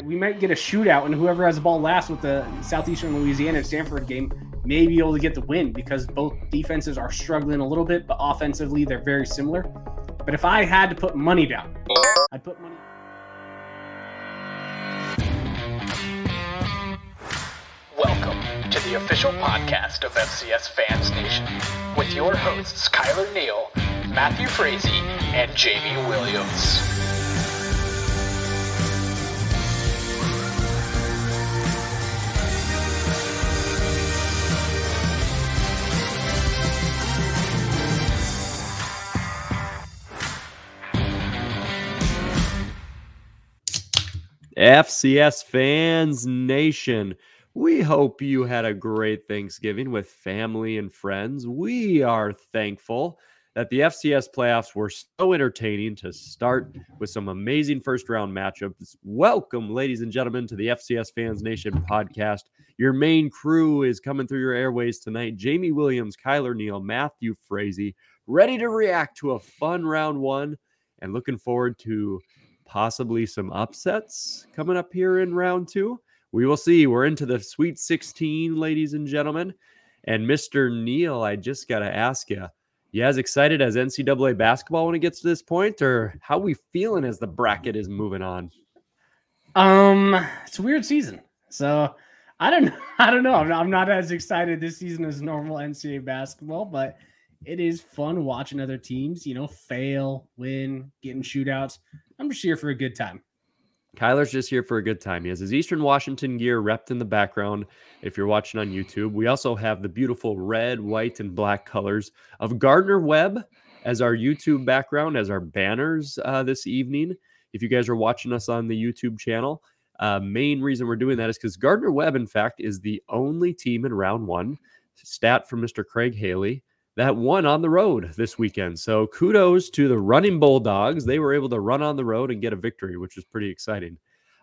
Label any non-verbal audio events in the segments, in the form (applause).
we might get a shootout, and whoever has the ball last with the Southeastern Louisiana and Stanford game may be able to get the win because both defenses are struggling a little bit, but offensively they're very similar. But if I had to put money down, I'd put money. Welcome to the official podcast of FCS Fans Nation with your hosts Kyler Neal, Matthew Frazee, and Jamie Williams. FCS Fans Nation. We hope you had a great Thanksgiving with family and friends. We are thankful that the FCS playoffs were so entertaining to start with some amazing first round matchups. Welcome, ladies and gentlemen, to the FCS Fans Nation podcast. Your main crew is coming through your airways tonight Jamie Williams, Kyler Neal, Matthew Frazee, ready to react to a fun round one and looking forward to possibly some upsets coming up here in round two. We will see. We're into the Sweet 16, ladies and gentlemen. And Mr. Neal, I just got to ask you, you as excited as NCAA basketball when it gets to this point, or how we feeling as the bracket is moving on? Um, it's a weird season, so I don't, (laughs) I don't know. I'm not, I'm not as excited this season as normal NCAA basketball, but it is fun watching other teams, you know, fail, win, getting shootouts. I'm just here for a good time. Kyler's just here for a good time. He has his Eastern Washington gear repped in the background. If you're watching on YouTube, we also have the beautiful red, white, and black colors of Gardner Webb as our YouTube background, as our banners uh, this evening. If you guys are watching us on the YouTube channel, uh, main reason we're doing that is because Gardner Webb, in fact, is the only team in round one. Stat from Mr. Craig Haley that won on the road this weekend. So kudos to the running Bulldogs. They were able to run on the road and get a victory, which was pretty exciting.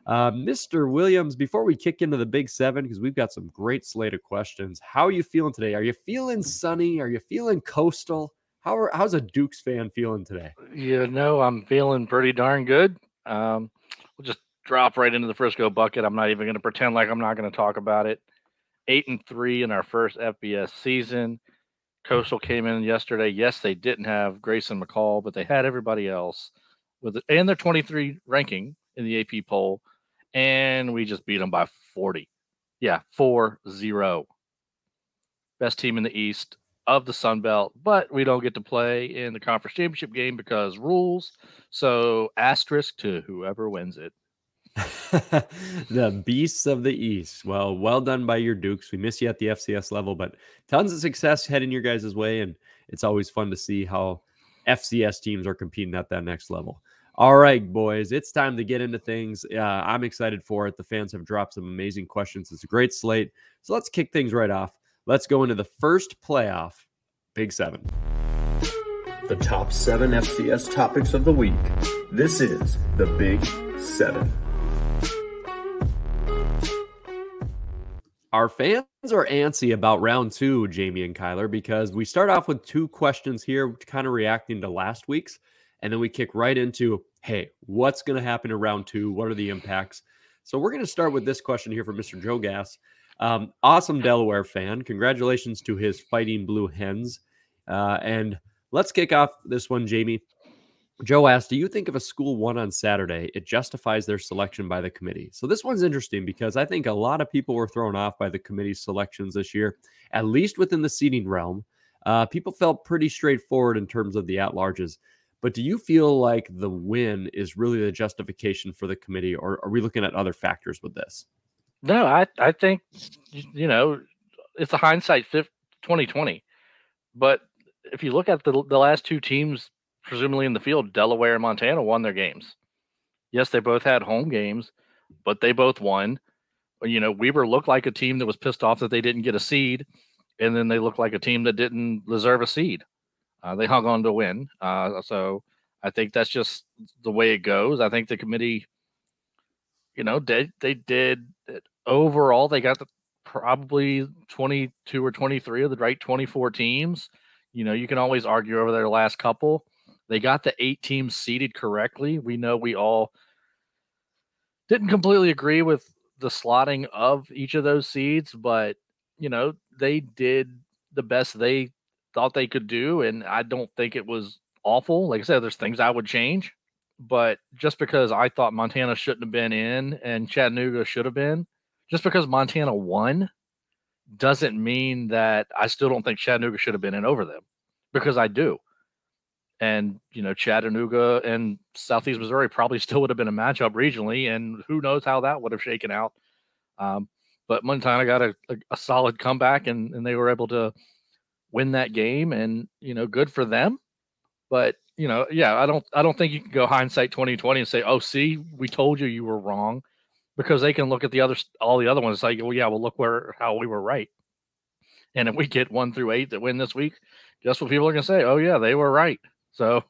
Uh, Mr. Williams, before we kick into the Big Seven, because we've got some great slate of questions, how are you feeling today? Are you feeling sunny? Are you feeling coastal? How are, how's a Dukes fan feeling today? You know, I'm feeling pretty darn good. Um, we'll just drop right into the Frisco bucket. I'm not even going to pretend like I'm not going to talk about it. Eight and three in our first FBS season. Coastal came in yesterday. Yes, they didn't have Grayson McCall, but they had everybody else with it, and their 23 ranking in the AP poll, and we just beat them by 40. Yeah, 4 0. Best team in the East of the Sun Belt, but we don't get to play in the conference championship game because rules. So, asterisk to whoever wins it. (laughs) the beasts of the east. Well, well done by your Dukes. We miss you at the FCS level, but tons of success heading your guys' way, and it's always fun to see how FCS teams are competing at that next level. All right, boys, it's time to get into things. Uh, I'm excited for it. The fans have dropped some amazing questions. It's a great slate. So let's kick things right off. Let's go into the first playoff, Big Seven. The top seven FCS topics of the week. This is the Big Seven. Our fans are antsy about round two, Jamie and Kyler, because we start off with two questions here, kind of reacting to last week's, and then we kick right into hey, what's going to happen in round two? What are the impacts? So we're going to start with this question here from Mr. Joe Gas. Um, awesome Delaware fan. Congratulations to his Fighting Blue Hens. Uh, and let's kick off this one, Jamie. Joe asked, Do you think if a school won on Saturday, it justifies their selection by the committee? So this one's interesting because I think a lot of people were thrown off by the committee's selections this year, at least within the seating realm. Uh, people felt pretty straightforward in terms of the at larges. But do you feel like the win is really the justification for the committee, or are we looking at other factors with this? No, I, I think, you know, it's a hindsight 2020. But if you look at the, the last two teams presumably in the field, Delaware and Montana won their games. Yes, they both had home games, but they both won. You know, Weber looked like a team that was pissed off that they didn't get a seed, and then they looked like a team that didn't deserve a seed. Uh, they hung on to win. Uh, so I think that's just the way it goes. I think the committee, you know, they they did overall. They got the, probably twenty two or twenty three of the right twenty four teams. You know, you can always argue over their last couple. They got the eight teams seated correctly. We know we all didn't completely agree with the slotting of each of those seeds, but you know, they did the best they thought they could do. And I don't think it was awful. Like I said, there's things I would change, but just because I thought Montana shouldn't have been in and Chattanooga should have been, just because Montana won doesn't mean that I still don't think Chattanooga should have been in over them because I do. And, you know, Chattanooga and Southeast Missouri probably (laughs) still would have been a matchup regionally. And who knows how that would have shaken out. Um, but Montana got a, a, a solid comeback and, and they were able to win that game. And, you know, good for them. But, you know, yeah, I don't I don't think you can go hindsight 2020 and say, oh, see, we told you you were wrong because they can look at the other all the other ones like, well, yeah, well, look where how we were right. And if we get one through eight that win this week, guess what people are going to say? Oh yeah, they were right. So,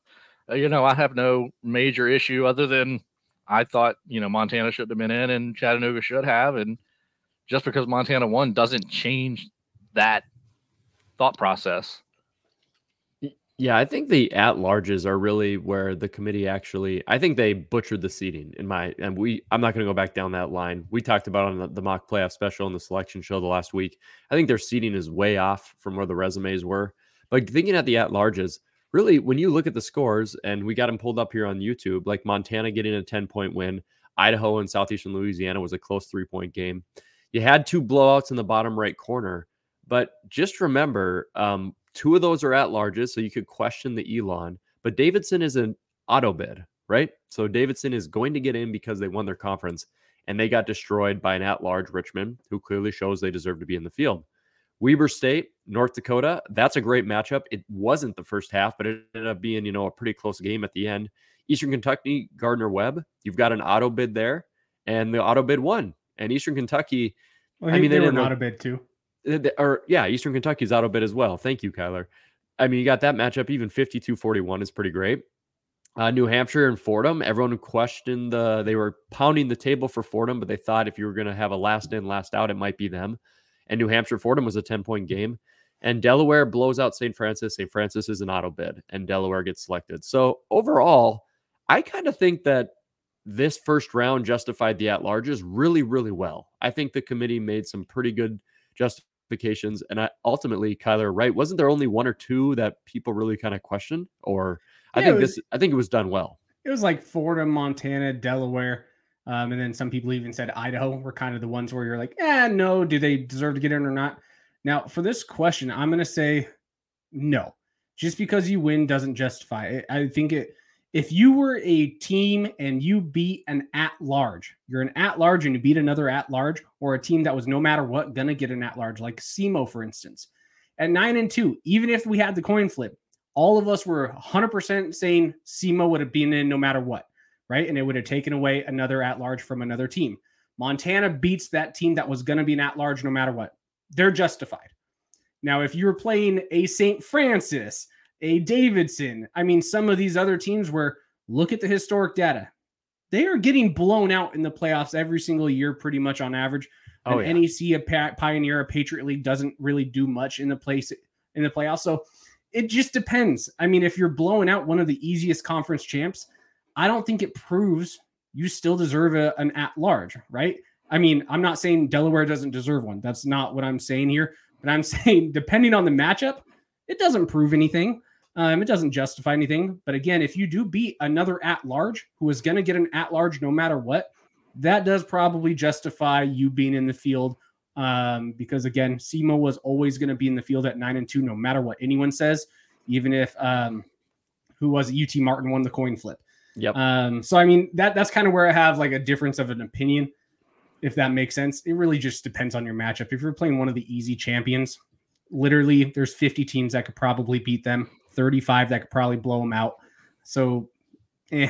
uh, you know, I have no major issue other than I thought you know Montana should have been in and Chattanooga should have, and just because Montana won doesn't change that thought process. Yeah, I think the at larges are really where the committee actually. I think they butchered the seating in my and we. I'm not going to go back down that line. We talked about on the, the mock playoff special and the selection show the last week. I think their seating is way off from where the resumes were. But thinking at the at larges, really, when you look at the scores, and we got them pulled up here on YouTube, like Montana getting a 10 point win, Idaho and Southeastern Louisiana was a close three point game. You had two blowouts in the bottom right corner, but just remember, um, Two of those are at larges, so you could question the Elon. But Davidson is an auto bid, right? So Davidson is going to get in because they won their conference and they got destroyed by an at large Richmond, who clearly shows they deserve to be in the field. Weber State, North Dakota, that's a great matchup. It wasn't the first half, but it ended up being, you know, a pretty close game at the end. Eastern Kentucky, Gardner Webb, you've got an auto bid there, and the auto bid won. And Eastern Kentucky, well, I mean, they, they were an auto bid too or yeah, Eastern Kentucky's auto bid as well. Thank you, Kyler. I mean, you got that matchup, even 52 41 is pretty great. Uh, New Hampshire and Fordham, everyone questioned the, they were pounding the table for Fordham, but they thought if you were going to have a last in, last out, it might be them. And New Hampshire Fordham was a 10 point game. And Delaware blows out St. Francis. St. Francis is an auto bid, and Delaware gets selected. So overall, I kind of think that this first round justified the at larges really, really well. I think the committee made some pretty good justifications. And I, ultimately, Kyler, right? Wasn't there only one or two that people really kind of questioned? Or I think was, this, I think it was done well. It was like Fordham, Montana, Delaware. Um, and then some people even said Idaho were kind of the ones where you're like, eh, no, do they deserve to get in or not? Now, for this question, I'm going to say no. Just because you win doesn't justify it. I think it if you were a team and you beat an at large, you're an at large and you beat another at large, or a team that was no matter what gonna get an at large, like SEMO, for instance, at nine and two, even if we had the coin flip, all of us were 100% saying SEMO would have been in no matter what, right? And it would have taken away another at large from another team. Montana beats that team that was gonna be an at large no matter what. They're justified. Now, if you're playing a St. Francis, a Davidson. I mean, some of these other teams where look at the historic data. They are getting blown out in the playoffs every single year, pretty much on average. Oh, yeah. NEC, a Pioneer, a Patriot League doesn't really do much in the place in the playoffs. So it just depends. I mean, if you're blowing out one of the easiest conference champs, I don't think it proves you still deserve a, an at large, right? I mean, I'm not saying Delaware doesn't deserve one. That's not what I'm saying here. But I'm (laughs) saying, depending on the matchup, it doesn't prove anything. Um, it doesn't justify anything. But again, if you do beat another at large who is going to get an at large no matter what, that does probably justify you being in the field. Um, because again, SEMO was always going to be in the field at nine and two, no matter what anyone says, even if um, who was it? UT Martin won the coin flip. Yep. Um, so I mean that that's kind of where I have like a difference of an opinion, if that makes sense. It really just depends on your matchup. If you're playing one of the easy champions, literally there's 50 teams that could probably beat them. 35 that could probably blow them out. So, eh.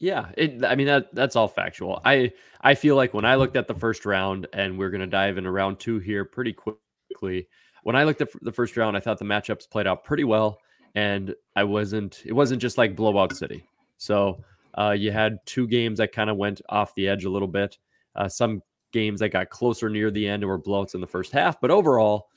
Yeah, it, I mean that that's all factual. I I feel like when I looked at the first round, and we're gonna dive into round two here pretty quickly. When I looked at the first round, I thought the matchups played out pretty well, and I wasn't. It wasn't just like blowout city. So uh, you had two games that kind of went off the edge a little bit. Uh, some games that got closer near the end and were blowouts in the first half, but overall,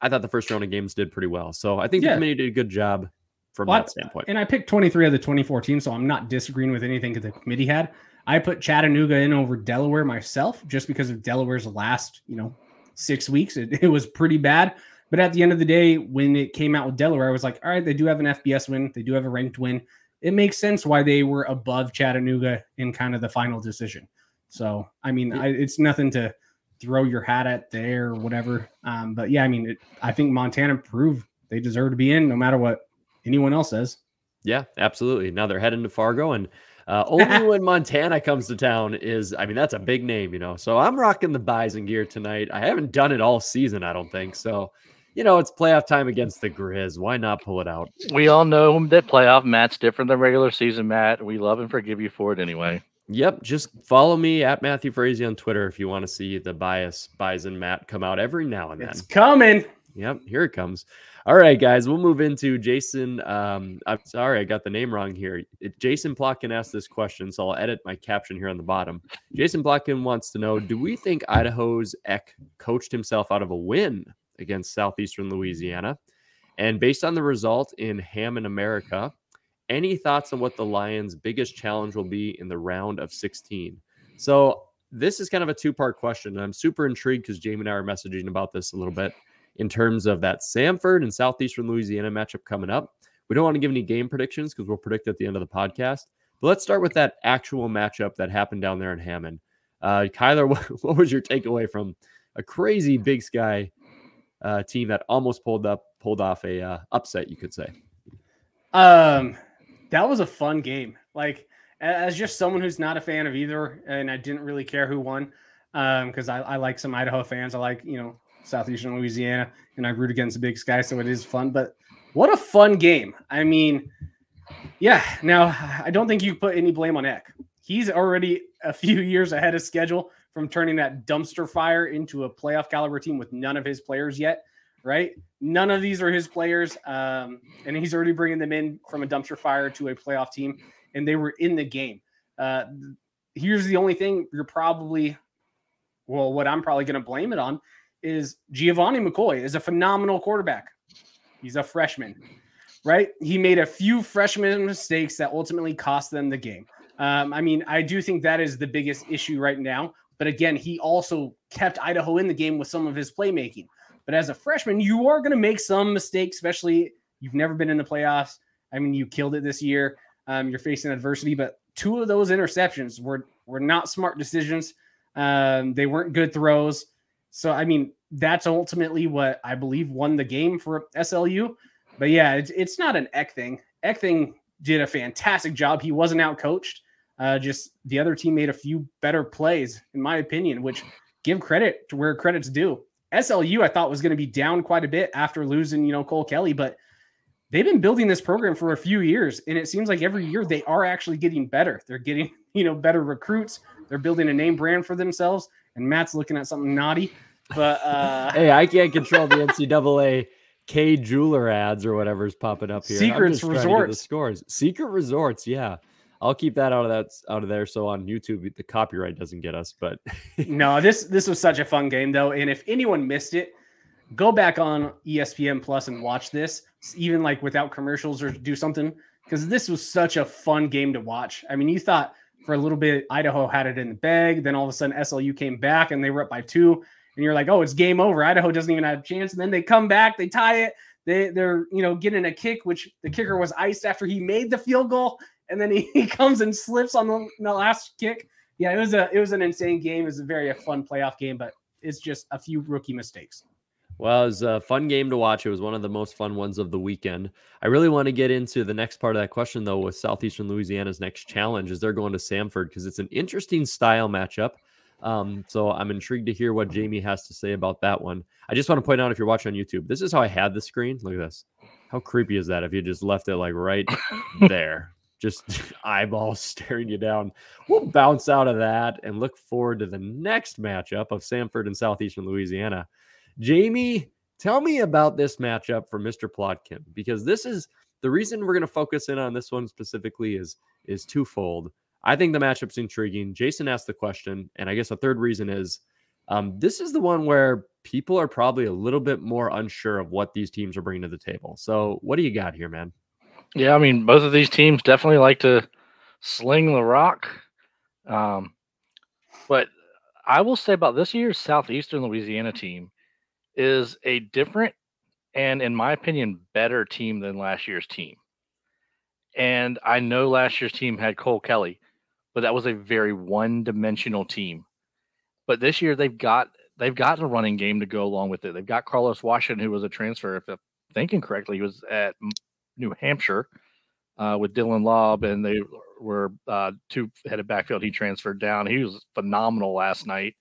I thought the first round of games did pretty well. So I think yeah. the committee did a good job from well, that standpoint. And I picked 23 of the 24 teams, so I'm not disagreeing with anything that the committee had. I put Chattanooga in over Delaware myself just because of Delaware's last, you know, six weeks. It, it was pretty bad. But at the end of the day, when it came out with Delaware, I was like, all right, they do have an FBS win. They do have a ranked win. It makes sense why they were above Chattanooga in kind of the final decision. So, I mean, I, it's nothing to throw your hat at there or whatever. Um, but yeah, I mean, it, I think Montana proved they deserve to be in no matter what anyone else says. Yeah, absolutely. Now they're heading to Fargo, and uh, only when (laughs) Montana comes to town is, I mean, that's a big name, you know. So I'm rocking the Bison gear tonight. I haven't done it all season, I don't think. So, you know, it's playoff time against the Grizz. Why not pull it out? We all know that playoff Matt's different than regular season Matt. We love and forgive you for it anyway. Yep. Just follow me at Matthew Frazee on Twitter if you want to see the bias Bison Matt come out every now and then. It's coming. Yep, here it comes. All right, guys, we'll move into Jason. Um, I'm sorry, I got the name wrong here. It, Jason Plotkin asked this question, so I'll edit my caption here on the bottom. Jason Plotkin wants to know Do we think Idaho's Eck coached himself out of a win against Southeastern Louisiana? And based on the result in Hammond America, any thoughts on what the Lions' biggest challenge will be in the round of 16? So, this is kind of a two part question. And I'm super intrigued because Jamie and I are messaging about this a little bit in terms of that Samford and Southeastern Louisiana matchup coming up. We don't want to give any game predictions because we'll predict at the end of the podcast. But let's start with that actual matchup that happened down there in Hammond. Uh, Kyler, what, (laughs) what was your takeaway from a crazy Big Sky uh, team that almost pulled up pulled off a uh, upset? You could say. Um, that was a fun game. Like as just someone who's not a fan of either, and I didn't really care who won um, because I, I like some Idaho fans. I like you know Southeastern Louisiana, and I root against the Big Sky, so it is fun. But what a fun game! I mean, yeah. Now I don't think you put any blame on Eck. He's already a few (laughs) years ahead of schedule from turning that dumpster fire into a playoff caliber team with none of his players yet. Right? None of these are his players, um, and he's already bringing them in from a dumpster fire to a playoff team, and they were in the game. Uh, here's the only thing you're probably, well, what I'm probably going to blame it on is Gevani McCoy is a phenomenal quarterback. He's a freshman, right? He made a few freshman mistakes that ultimately cost them the game. Um, I mean, I do think that is the biggest issue right now. But again, he also kept Idaho in the game with some of his playmaking. But as a freshman, you are going to make some mistakes, especially you've never been in the playoffs. I mean, you killed it this year. Um, you're facing adversity, but two of those interceptions were were not smart decisions. Um, they weren't good throws. So I mean, that's ultimately what I believe won the game for SLU. But yeah, it's, it's not an Eck thing. Eck thing did a fantastic job. He wasn't out coached. Uh, just the other team made a few better plays, in my opinion, which give credit to where credit's due. SLU, I thought was going to be down quite a bit after losing, you know, Cole Kelley, but they've been building this program for a few years, and it seems like every year they are actually getting better. They're getting, (laughs) you know, better recruits. They're building a name brand for themselves. And Matt's looking at something naughty. But uh, (laughs) hey, I can't control the NCAA Kay Jeweler ads or whatever's popping up here. Secrets Resorts the scores. Secret Resorts, yeah. I'll keep that out of that out of there. So on YouTube, the copyright doesn't get us. But (laughs) no, this this was such a fun game though, and if anyone missed it, go back on ESPN Plus and watch this, even like without commercials or do something because this was such a fun game to watch. I mean, you thought for a little bit Idaho had it in the bag, then all of a sudden SLU came back and they were up by two, and you're like, oh, it's game over. Idaho doesn't even have a chance. And then they come back, they tie it. They they're you know getting a kick, which the kicker was iced after he made the field goal, and then he, (laughs) he comes and slips on the, the last kick. Yeah, it was a it was an insane game. It was a very a fun playoff game, but it's just a few rookie mistakes. Well, it was a fun game to watch. It was one of the most fun ones of the weekend. I really want to get into the next part of that question, though, with Southeastern Louisiana's next challenge is they're going to Samford because it's an interesting style matchup. Um, so I'm intrigued to hear what Jamie has to say about that one. I just want to point out if you're watching on YouTube, this is how I had the screen. Look at this. How creepy is that if you just left it like right (laughs) there? Just (laughs) eyeballs staring you down. We'll bounce out of that and look forward to the next matchup of Samford and Southeastern Louisiana. Jamie, tell me about this matchup for Mr. Plotkin because this is the reason we're going to focus in on this one specifically is is twofold. I think the matchup's intriguing. Jason asked the question, and I guess a third reason is um, this is the one where people are probably a little bit more unsure of what these teams are bringing to the table. So, what do you got here, man? Yeah, I mean, both of these teams definitely like to sling the rock. Um, but I will say about this year's Southeastern Louisiana team is a different and, in my opinion, better team than last year's team. And I know last year's team had Cole Kelley, but that was a very one-dimensional team. But this year they've got they've got a running game to go along with it. They've got Carlos Washington, who was a transfer, if I'm thinking correctly, he was at New Hampshire uh, with Dylan Laube, and they were uh, two headed backfield. He transferred down. He was phenomenal last night.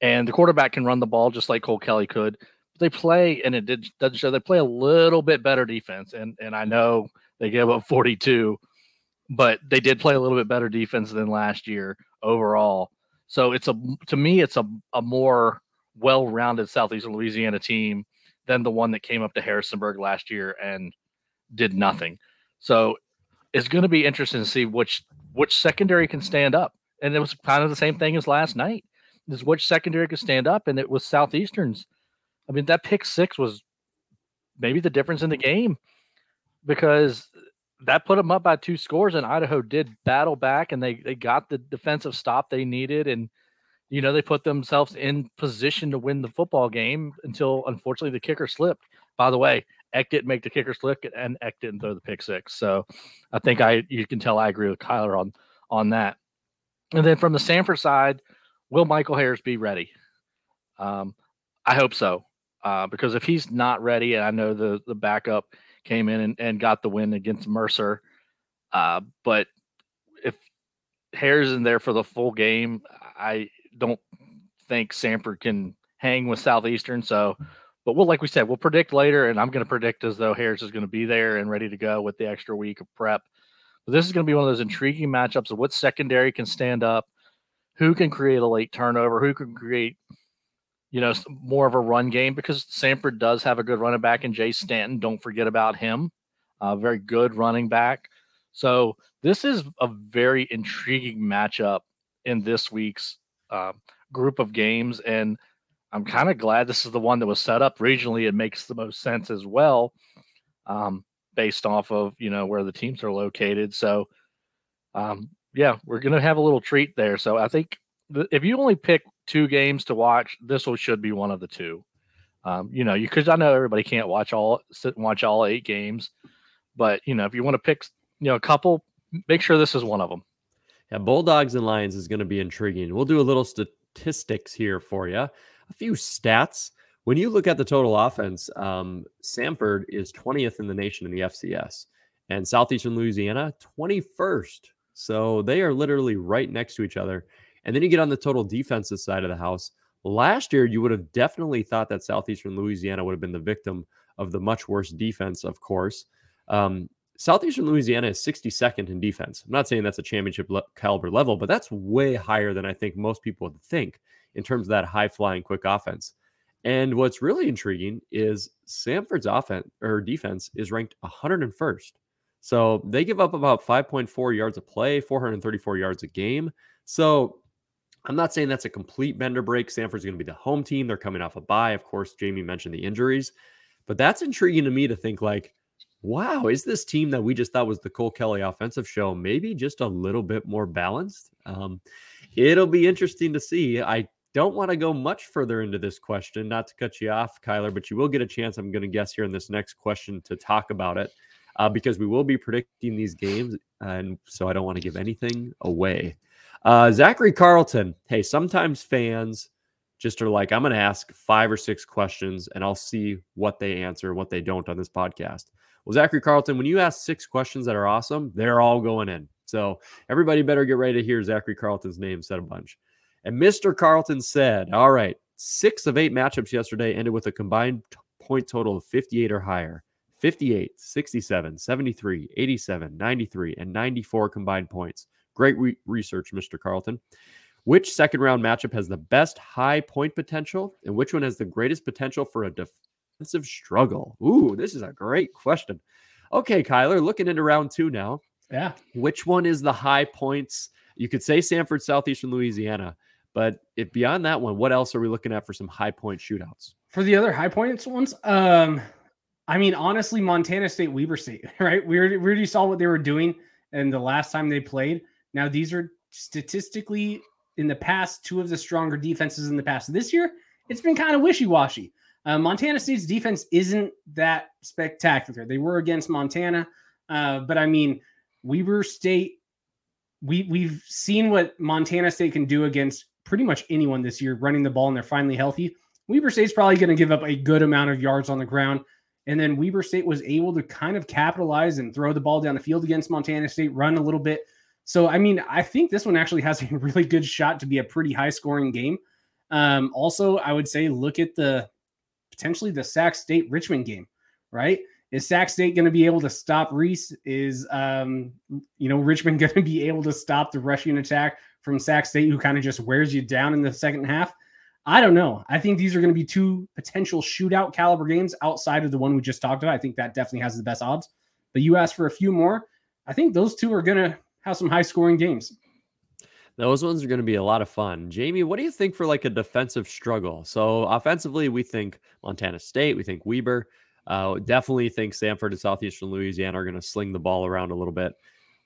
And the quarterback can run the ball just like Cole Kelley could. But they play, and it did, doesn't show. They play a little bit better defense, and and I know they gave up 42, but they did play a little bit better defense than last year overall. So it's a to me, it's a a more well-rounded Southeastern Louisiana team than the one that came up to Harrisonburg last year and did nothing. So it's going to be interesting to see which which secondary can stand up. And it was kind of the same thing as last night. Is which secondary could stand up, and it was Southeastern's. I mean, that pick six was maybe the difference in the game because that put them up by two scores, and Idaho did battle back, and they they got the defensive stop they needed, and you know they put themselves in position to win the football game until unfortunately the kicker slipped. By the way, Eck didn't make the kicker slip, and Eck didn't throw the pick six. So I think I you can tell I agree with Kyler on on that. And then from the Samford side, will Michael Hiers be ready? Um, I hope so, uh, because if he's not ready, and I know the the backup came in and, and got the win against Mercer, uh, but if Harris isn't there for the full game, I don't think Samford can hang with Southeastern. So but we'll, like we said, we'll predict later, and I'm going to predict as though Hiers is going to be there and ready to go with the extra week of prep. But this is going to be one of those intriguing matchups of what secondary can stand up, who can create a late turnover, who can create, you know, more of a run game because Samford does have a good running back in Jay Stanton. Don't forget about him, a very good running back. So this is a very intriguing matchup in this week's uh, group of games, and I'm kind of glad this is the one that was set up regionally. It makes the most sense as well, um, based off of you know where the teams are located. So, um, yeah, we're gonna have a little treat there. So I think th- if you only pick two games to watch, this will should be one of the two. Um, you know, you because I know everybody can't watch all sit and watch all eight games, but you know if you want to pick you know a couple, make sure this is one of them. Yeah, Bulldogs and Lions is going to be intriguing. We'll do a little statistics here for you a few stats. When you look at the total offense, um, Samford is 20th in the nation in the FCS, and Southeastern Louisiana 21st. So they are literally right next to each other. And then you get on the total defensive side of the house. Last year, you would have definitely thought that Southeastern Louisiana would have been the victim of the much worse defense, of course. Um, Southeastern Louisiana is 62nd in defense. I'm not saying that's a championship le- caliber level, but that's way higher than I think most people would think in terms of that high flying, quick offense. And what's really intriguing is Samford's offense or defense is ranked 101st. So they give up about 5.4 yards a play, 434 yards a game. So I'm not saying that's a complete bender break. Samford's going to be the home team. They're coming off a bye. Of course, Jamie mentioned the injuries, but that's intriguing to me to think like, wow, is this team that we just thought was the Cole Kelley offensive show maybe just a little bit more balanced? Um, it'll be interesting to see. I don't want to go much further into this question, not to cut you off, Kyler, but you will get a chance, I'm going to guess, here in this next question to talk about it uh, because we will be predicting these games. And so I don't want to give anything away. Uh, Zachary Carlton, hey, sometimes fans just are like, I'm going to ask five or six questions and I'll see what they answer, what they don't on this podcast. Well, Zachary Carlton, when you ask six questions that are awesome, they're all going in. So everybody better get ready to hear Zachary Carlton's name said a bunch. And Mr. Carlton said, All right, six of eight matchups yesterday ended with a combined point total of 58 or higher 58, 67, 73, 87, 93, and 94 combined points. Great re- research, Mr. Carlton. Which second round matchup has the best high point potential, and which one has the greatest potential for a defensive struggle? Ooh, this is a great question. Okay, Kyler, looking into round two now. Yeah. Which one is the high points? You could say Samford, Southeastern Louisiana. But if beyond that one, what else are we looking at for some high point shootouts? For the other high points ones, um, I mean, honestly, Montana State, Weber State, (laughs) right? We already, we already saw what they were doing and the last time they played. Now these are statistically in the past, two of the stronger defenses in the past. This year, it's been kind of wishy washy. Uh, Montana State's defense isn't that spectacular. They were against Montana, uh, but I mean, Weber State. We we've seen what Montana State can do against pretty much anyone this year, running the ball, and they're finally healthy. Weber State's probably going to give up a good amount of yards on the ground. And then Weber State was able to kind of capitalize and throw the ball down the field against Montana State, run a little bit. So, I mean, I think this one actually has (laughs) a really good shot to be a pretty high scoring game. Um, also, I would say look at the potentially the Sac State Richmond game, right? Is Sac State going to be able to stop Reece? Is um, you know Richmond (laughs) going to be able to stop the rushing attack from Sac State, who kind of just wears you down in the second half? I don't know. I think these are going to be two potential shootout caliber games outside of the one we just talked about. I think that definitely has the best odds. But you asked for a few more. I think those two are going to have some high scoring games. Those ones are going to be a lot of fun. Jamie, what do you think for like a defensive struggle? So offensively, we think Montana State, we think Weber, uh, definitely think Samford and Southeastern Louisiana are going to sling the ball around a little bit.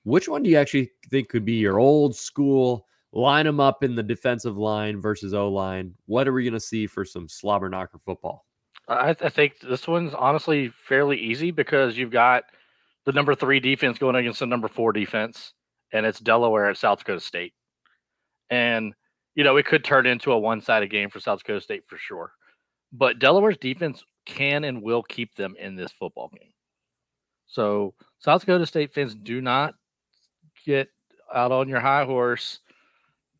Which one do you actually think could be your old school? Line them up in the defensive line versus O line. What are we going to see for some slobber knocker football? I, I think this one's honestly fairly easy because you've got the number three defense going against the number four defense, and it's Delaware at South Dakota State. And, you know, it could turn into a one sided game for South Dakota State for sure. But Delaware's defense can and will keep them in this football game. So, South Dakota State fans do not get out on your high horse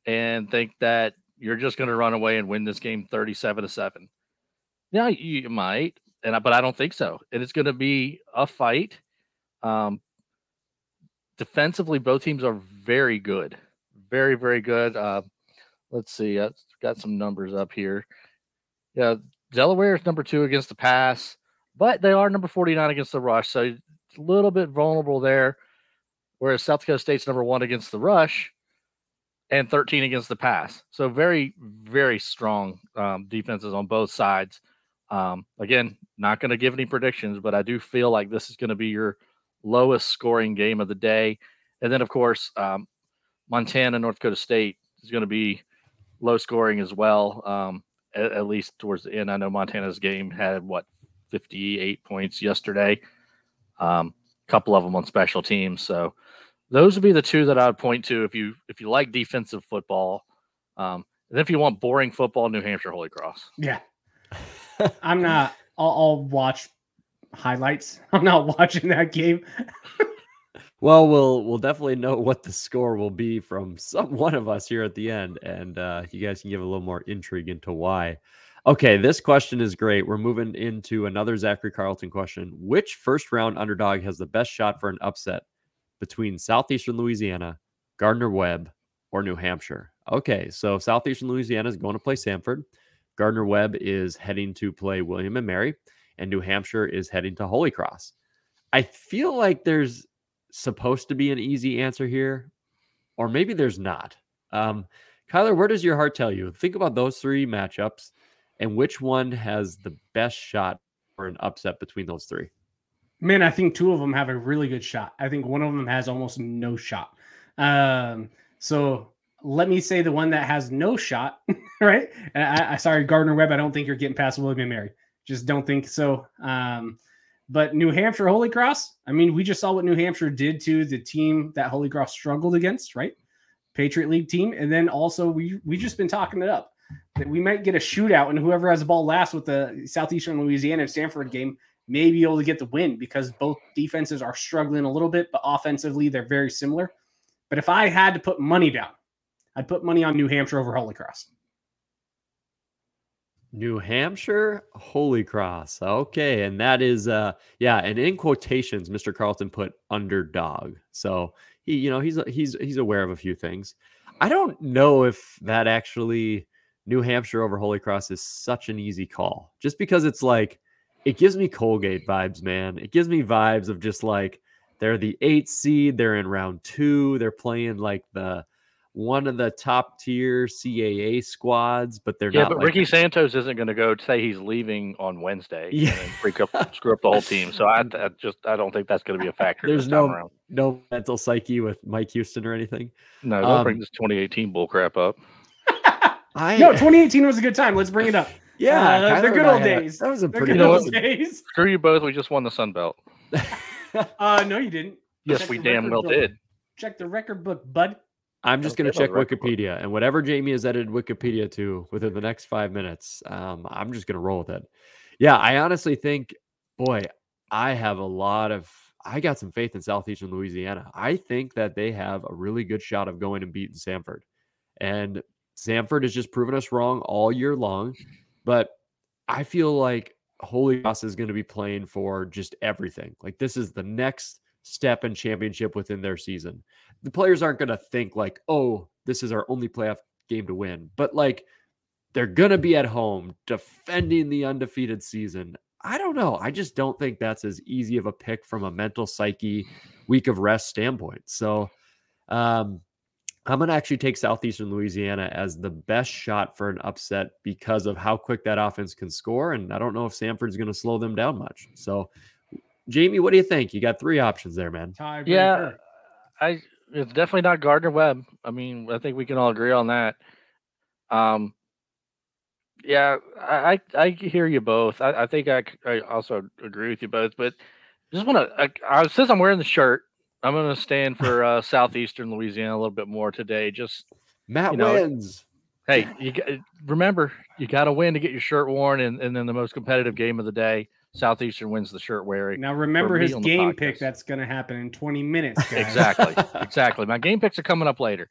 and think that you're just going to run away and win this game 37 to 7. Yeah, you might, and but I don't think so. And it's going to be a fight. Um, defensively, both teams are very good, very very good. Uh, let's see, I've got some numbers up here. Yeah, Delaware is number two against the pass, but they are number 49 against the rush, so a little bit vulnerable there. Whereas South Dakota State's number one against the rush, and 13 against the pass. So very, very strong um, defenses on both sides. Um, again, not going to give any predictions, but I do feel like this is going to be your lowest scoring game of the day. And then, of course, um, Montana, North Dakota State is going to be low scoring as well, um, at, at, least towards the end. I know Montana's game had what 58 points yesterday, a um, couple of them on special teams. So those would be the two that I would point to if you if you like defensive football. Um, and if you want boring football, New Hampshire Holy Cross. Yeah, I'm not. I'll, I'll, watch highlights. (laughs) I'm not watching that game. (laughs) well, we'll we'll definitely know what the score will be from some one of us here at the end, and uh, you guys can give a little more intrigue into why. Okay, this question is great. We're moving into another Zachary Carlton question. Which first round underdog has the best shot for an upset between Southeastern Louisiana, Gardner Webb, or New Hampshire. Okay, so Southeastern Louisiana is going to play Samford. Gardner Webb is heading to play William and Mary, and New Hampshire is heading to Holy Cross. I feel like there's supposed to be an easy answer here, or maybe there's not. Um, Kyler, where does your heart tell you? Think about those three matchups and which one has the best shot for an upset between those three. Man, I think two of them have a really good shot. I think one of them has almost no shot. Um, so let me say the one that has no shot, (laughs) right? I, I sorry, Gardner Webb. I don't think you're getting past William and Mary. Just don't think so. Um, but New Hampshire Holy Cross. I mean, we just saw what New Hampshire did to the team that Holy Cross struggled against, right? Patriot League team, and then also we we just been talking it up that we might get a shootout, and whoever has the ball last with the Southeastern Louisiana and Stanford game may be able to get the win because both defenses are struggling a little bit, but offensively they're very similar. But if I had to put money down, I'd put money on New Hampshire over Holy Cross. New Hampshire, Holy Cross. Okay, and that is uh yeah, and in quotations Mr. Carlton put underdog. So he you know, he's he's he's aware of a few things. I don't know if that actually New Hampshire over Holy Cross is such an easy call. Just because it's like it gives me Colgate vibes, man. It gives me vibes of just like they're the eight seed, they're in round two, they're playing like the one of the top tier CAA squads, but they're Yeah, not. but like- Ricky Santos isn't going to go say he's leaving on Wednesday Yeah. and freak up, screw up the whole team. So I, (laughs) I just I don't think that's going to be a factor. There's no- no mental psyche with Mike Houston or anything. no. Don't um, bring this 2018 bull crap up. (laughs) I no, 2018 was a good time. Let's bring it up. (laughs) yeah, uh, the good old had days. That was a pretty good old days. Screw you both. We just won the Sun Belt. Uh, no, you didn't. Yes, Check we damn well book. did. Check the record book, bud. I'm just going to check. Wikipedia, and whatever Jamie has edited Wikipedia to within the next five minutes, um, I'm just going to roll with it. Yeah, I honestly think, boy, I have a lot of, I got some faith in Southeastern Louisiana. I think that they have a really good shot of going and beating Samford. And Samford has just proven us wrong all year long. But I feel like Holy Cross is going to be playing for just everything. Like this is the next step in championship within their season. The players aren't going to think like, "Oh, this is our only playoff game to win." But like they're going to be at home defending the undefeated season. I don't know. I just don't think that's as easy of a pick from a mental psyche week of rest standpoint. So, um I'm going to actually take Southeastern Louisiana as the best shot for an upset because of how quick that offense can score. And I don't know if Samford's going to slow them down much. So, Jamie, what do you think? You got three options there, man. Tiebreaker. Yeah, I it's definitely not Gardner Webb. I mean, I think we can all agree on that. Um, yeah, I I, I hear you both. I, I think I, c- I also agree with you both, but just want to. I, I, since I'm wearing the shirt, I'm going to stand (laughs) for uh, southeastern Louisiana a little bit more today. Just Matt You know, wins. hey, you remember you got to win to get your shirt worn, and, and then the most competitive game of the day, southeastern wins the shirt wearing. Now remember his game pick. That's going to happen in 20 minutes, (laughs) guys. Exactly, (laughs) exactly. My game picks are coming up later,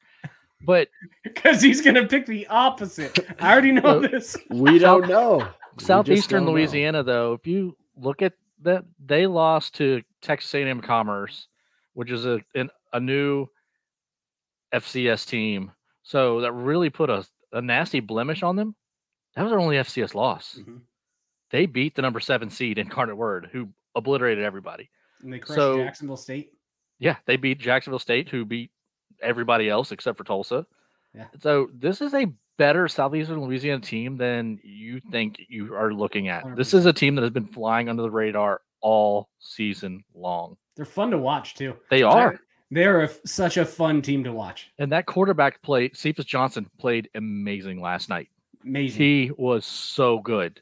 but (laughs) Because he's going to pick the opposite. I already know So- this. We don't know. Southeastern don't know. Louisiana, though, if you look at that, they lost to Texas A&M Commerce, which is a an, a new FCS team. So that really put a, a nasty blemish on them. That was their only FCS loss. Mhm. They beat the number seven seed Incarnate Word, who obliterated everybody. And they crushed So- Jacksonville State. Yeah, they beat Jacksonville State, who beat everybody else except for Tulsa. Yeah. So this is a better Southeastern Louisiana team than you think you are looking at. This is a team that has been flying under the radar all season long. They're fun to watch too. They are. They're a f such a fun team to watch. And that quarterback played, Cephus Johnson played amazing last night. Amazing. He was so good.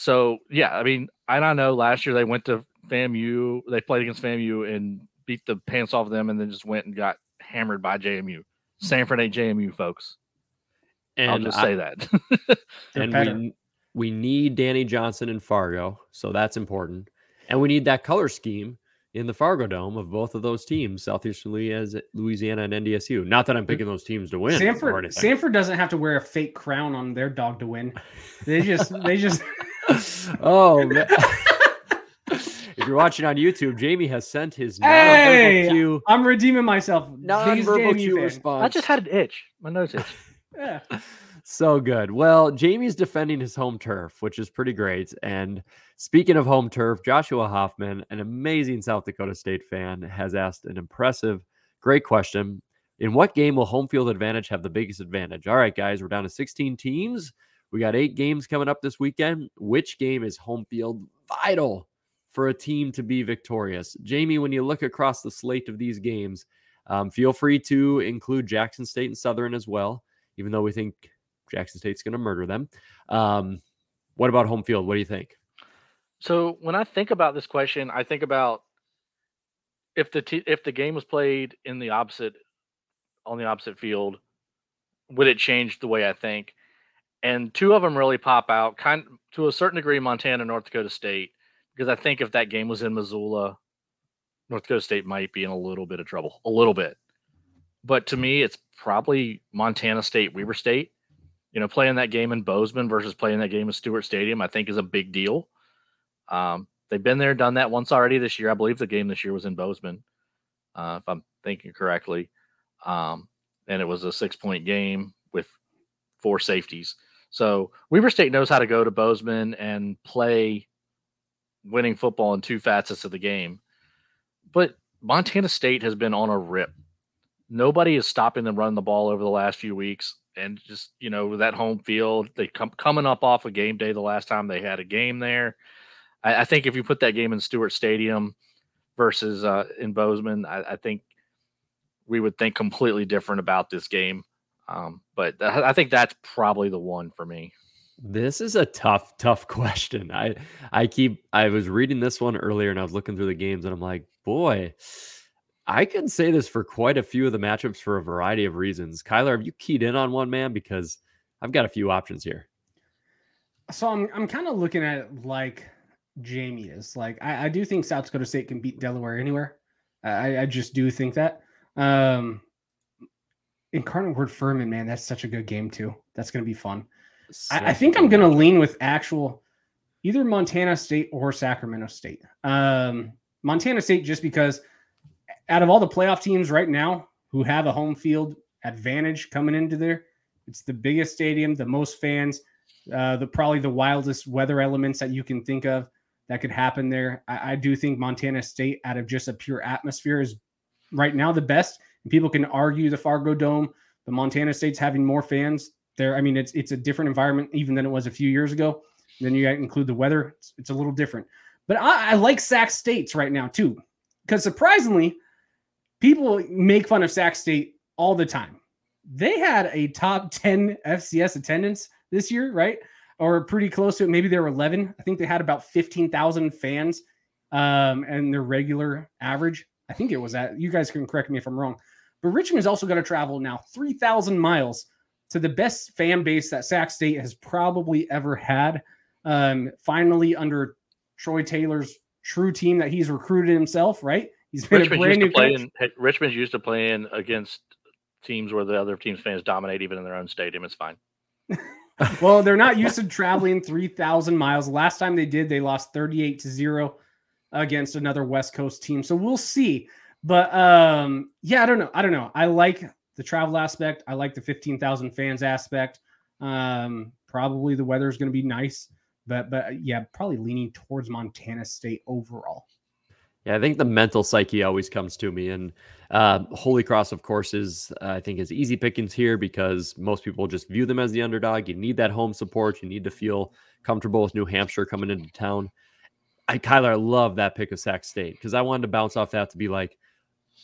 So yeah, I mean, I don't know. Last year they went to FAMU, they played against FAMU and beat the pants off them, and then just went and got hammered by JMU. Samford ain't JMU, folks. And I'll just I- say that. (laughs) And we we need Danny Johnson in Fargo, so that's important. And we need that color scheme in the Fargo Dome of both of those teams, Southeastern Louisiana Louisiana and NDSU. Not that I'm picking those teams to win Samford. Samford doesn't have to wear a fake crown on their dog to win. They just, they just. (laughs) (laughs) oh man. (laughs) if you're watching on YouTube, Jamie has sent his Hey! nonverbal cue, I'm redeeming myself. Biggest nonverbal JMU cue response. I just had an itch. My nose itch. (laughs) Yeah. So good. Well, Jamie's defending his home turf, which is pretty great. And speaking of home turf, Joshua Hoffman, an amazing South Dakota State fan, has asked an impressive, great question. In what game will home field advantage have the biggest advantage? All right, guys, we're down to 16 teams. We got eight games coming up this weekend. Which game is home field vital for a team to be victorious? Jamie, when you look across the slate of these games, um, feel free to include Jackson State and Southern as well, even though we think Jackson State's going to murder them. Um, what about home field? What do you think? So when I think about this question, I think about if the t- if the game was played in the opposite on the opposite field, would it change the way I think? And two of them really pop out, kind to a certain degree, Montana, North Dakota State, because I think if that game was in Missoula, North Dakota State might be in a little bit of trouble, a little bit. But to me, it's probably Montana State, Weber State. You know, playing that game in Bozeman versus playing that game in Stewart Stadium, I think is a big deal. Um, they've been there, done that once already this year. I believe the game this year was in Bozeman, uh, if I'm thinking correctly. Um, and it was a six point game with four safeties. So Weber State knows how to go to Bozeman and play winning football in two facets of the game. But Montana State has been on a rip. nobody is stopping them running the ball over the last few weeks. And just, you know, that home field, they come coming up off a game day the last time they had a game there. I, I think if you put that game in Stewart Stadium versus uh, in Bozeman, I, I think we would think completely different about this game. Um, but I think that's probably the one for me. This is a tough, tough (laughs) question. I I keep I was reading this one earlier and I was looking through the games and I'm like, boy, I can say this for quite a few of the matchups for a variety of reasons. Kyler, have you keyed in on one man? Because I've got a few options here. So I'm I'm kind of looking at it like Jamie is. Like I, I do think South Dakota State can beat Delaware anywhere. I, I just do think that. Um Incarnate Word Furman, man, that's such a good game too. That's gonna be fun. I, I, think I'm gonna lean with actual either Montana State or Sacramento State. Um Montana State just because out of all the playoff teams right now who have a home field advantage coming into there, it's the biggest stadium, the most fans, uh, the probably the wildest weather elements that you can think of that could happen there. I, I do think Montana State, out of just a pure atmosphere, is right now the best. And people can argue the Fargo Dome, the Montana State's having more fans there. I mean, it's it's a different environment even than it was a few years ago. then you include the weather; it's, it's a little different. But I, I like Sac States right now too, because surprisingly, people make fun of Sac State all the time. They had a top 10 FCS attendance this year, right? Or pretty close to it. Maybe they were 11. I think they had about 15,000 fans um, and their regular average. I think it was that. You guys can correct me if I'm wrong. But Richmond's also going to travel now 3,000 miles to the best fan base that Sac State has probably ever had. Um, finally, under Troy Taylor's true team that he's recruited himself, right? He's been Richmond a brand new coach. In, Richmond's used to playing against teams where the other team's fans dominate even in their own stadium. It's fine. (laughs) well, they're not used to traveling 3,000 miles. Last time they did, they lost 38 to 0 against another West Coast team. So we'll see. But um, yeah, I don't know. I don't know. I like the travel aspect. I like the 15,000 fans aspect. Um, probably the weather is going to be nice, but but yeah, probably leaning towards Montana State overall. Yeah, I think the mental psyche always comes to me, and uh, Holy Cross, of course, is uh, I think is easy pickings here because most people just view them as the underdog. You need that home support. You need to feel comfortable with New Hampshire coming into town. I Kyler, I love that pick of Sac State because I wanted to bounce off that to be like,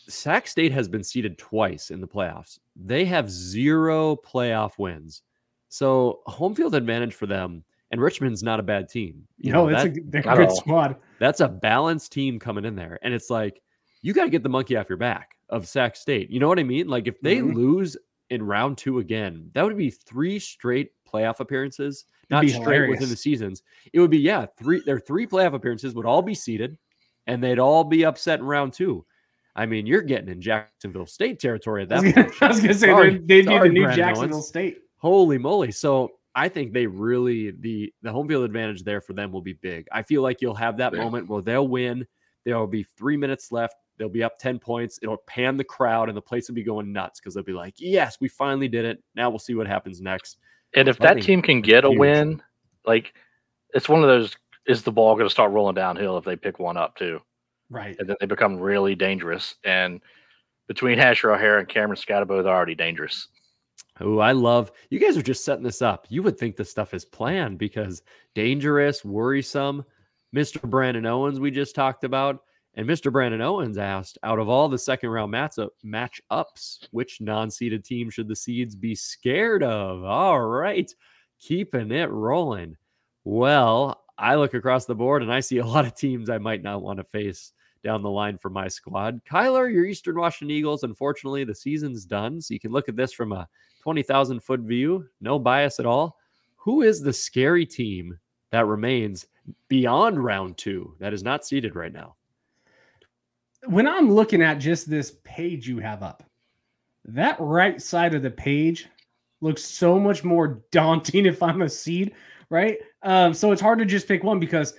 Sac State has been seeded twice in the playoffs. They have zero playoff wins, so home field advantage for them and Richmond's not a bad team. You no, know, it's that, a, good squad. That's a balanced team coming in there. And it's like, you got to get the monkey off your back of Sac State. You know what I mean? Like, if they mm-hmm. lose in round two again, that would be three straight playoff appearances, not straight hilarious. within the seasons. It would be, yeah, three, their three playoff appearances would all be seeded and they'd all be upset in round two. I mean, you're getting in Jacksonville State territory at (laughs) that point. I was going to say, sorry, they'd be the new Brandon Jacksonville Owens. State. Holy moly. So I think they really the the home field advantage there for them will be big. I feel like you'll have that yeah. moment where they'll win. There will be three minutes left. They'll be up 10 points. It'll pan the crowd and the place will be going nuts because they'll be like, Yes, we finally did it. Now we'll see what happens next. And if that team can get a win, like it's one of those is the ball going to start rolling downhill if they pick one up too? Right. And then they become really dangerous. And between Asher O'Hara and Cameron Skattebo, they're already dangerous. Oh, I love you guys are just setting this up. You would think this stuff is planned because dangerous, worrisome. Mr. Brandon Owens, we just talked about. And Mr. Brandon Owens asked, out of all the second round matchup matchups, which non-seeded team should the seeds be scared of? All right, keeping it rolling. Well, I look across the board and I see a lot of teams I might not want to face down the line for my squad. Kyler, your Eastern Washington Eagles, unfortunately, the season's done. So you can look at this from a 20,000 foot view, no bias at all. Who is the scary team that remains beyond round two that is not seeded right now? When I'm looking at just this page you have up, that right side of the page looks so much more (laughs) daunting if I'm a seed, right? Um, so it's hard to just pick one because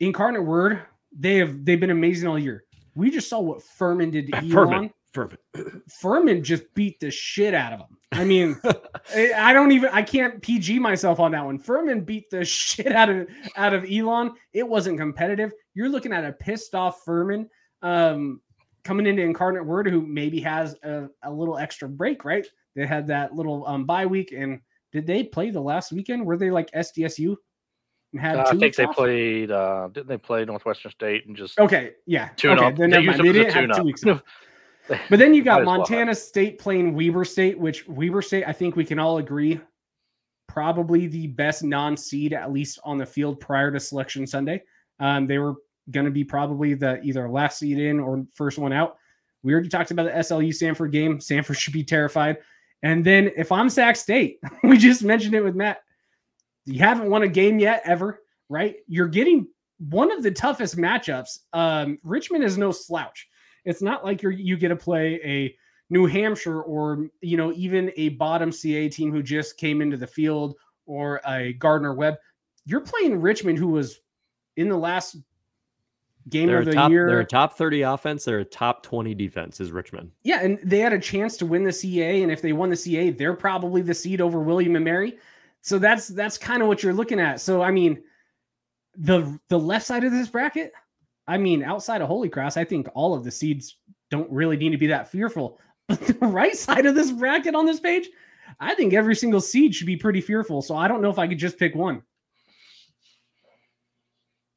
Incarnate Word, they have they've been amazing all year. We just saw what Furman did to (laughs) Elon. Furman. (clears throat) Furman just beat the shit out of him. I mean, (laughs) I don't even I can't PG myself on that one. Furman beat the shit out of out of Elon. It wasn't competitive. You're looking at a pissed off Furman. Um, coming into Incarnate Word, who maybe has a, a little extra break, right? They had that little um, bye week, and did they play the last weekend? Were they like SDSU and had Uh, two I think they off? played. Uh, didn't they play Northwestern State and just Okay, yeah. tune okay, up? then They used mind. it They as a didn't have two weeks off. (laughs) But then you got. Montana State playing Weber State, which Weber State, I think we can all agree, probably the best non-seed at least on the field prior to Selection Sunday. Um, they were going to be probably the either last seed in or first one out. We already talked about the SLU Samford game. Samford should be terrified. And then if I'm Sac State, (laughs) we just mentioned it with Matt. You haven't won a game yet, ever, right? You're getting one of the toughest matchups. Um, Richmond is no slouch. It's not like you're you get to play a New Hampshire or you know even a bottom CA team who just came into the field or a Gardner Webb. You're playing Richmond, who was in the last game They're of the top. year. They're a top thirty offense. They're a top twenty defense. Is Richmond? Yeah, and they had a chance to win the CA, and if they won the CA, they're probably the seed over William and Mary. So that's that's kind of what you're looking at. So I mean, the the left side of this bracket, I mean, outside of Holy Cross, I think all of the seeds don't really need to be that fearful. (laughs) But the right side of this bracket on this page, I think every single seed should be pretty fearful. So I don't know if I could just pick one.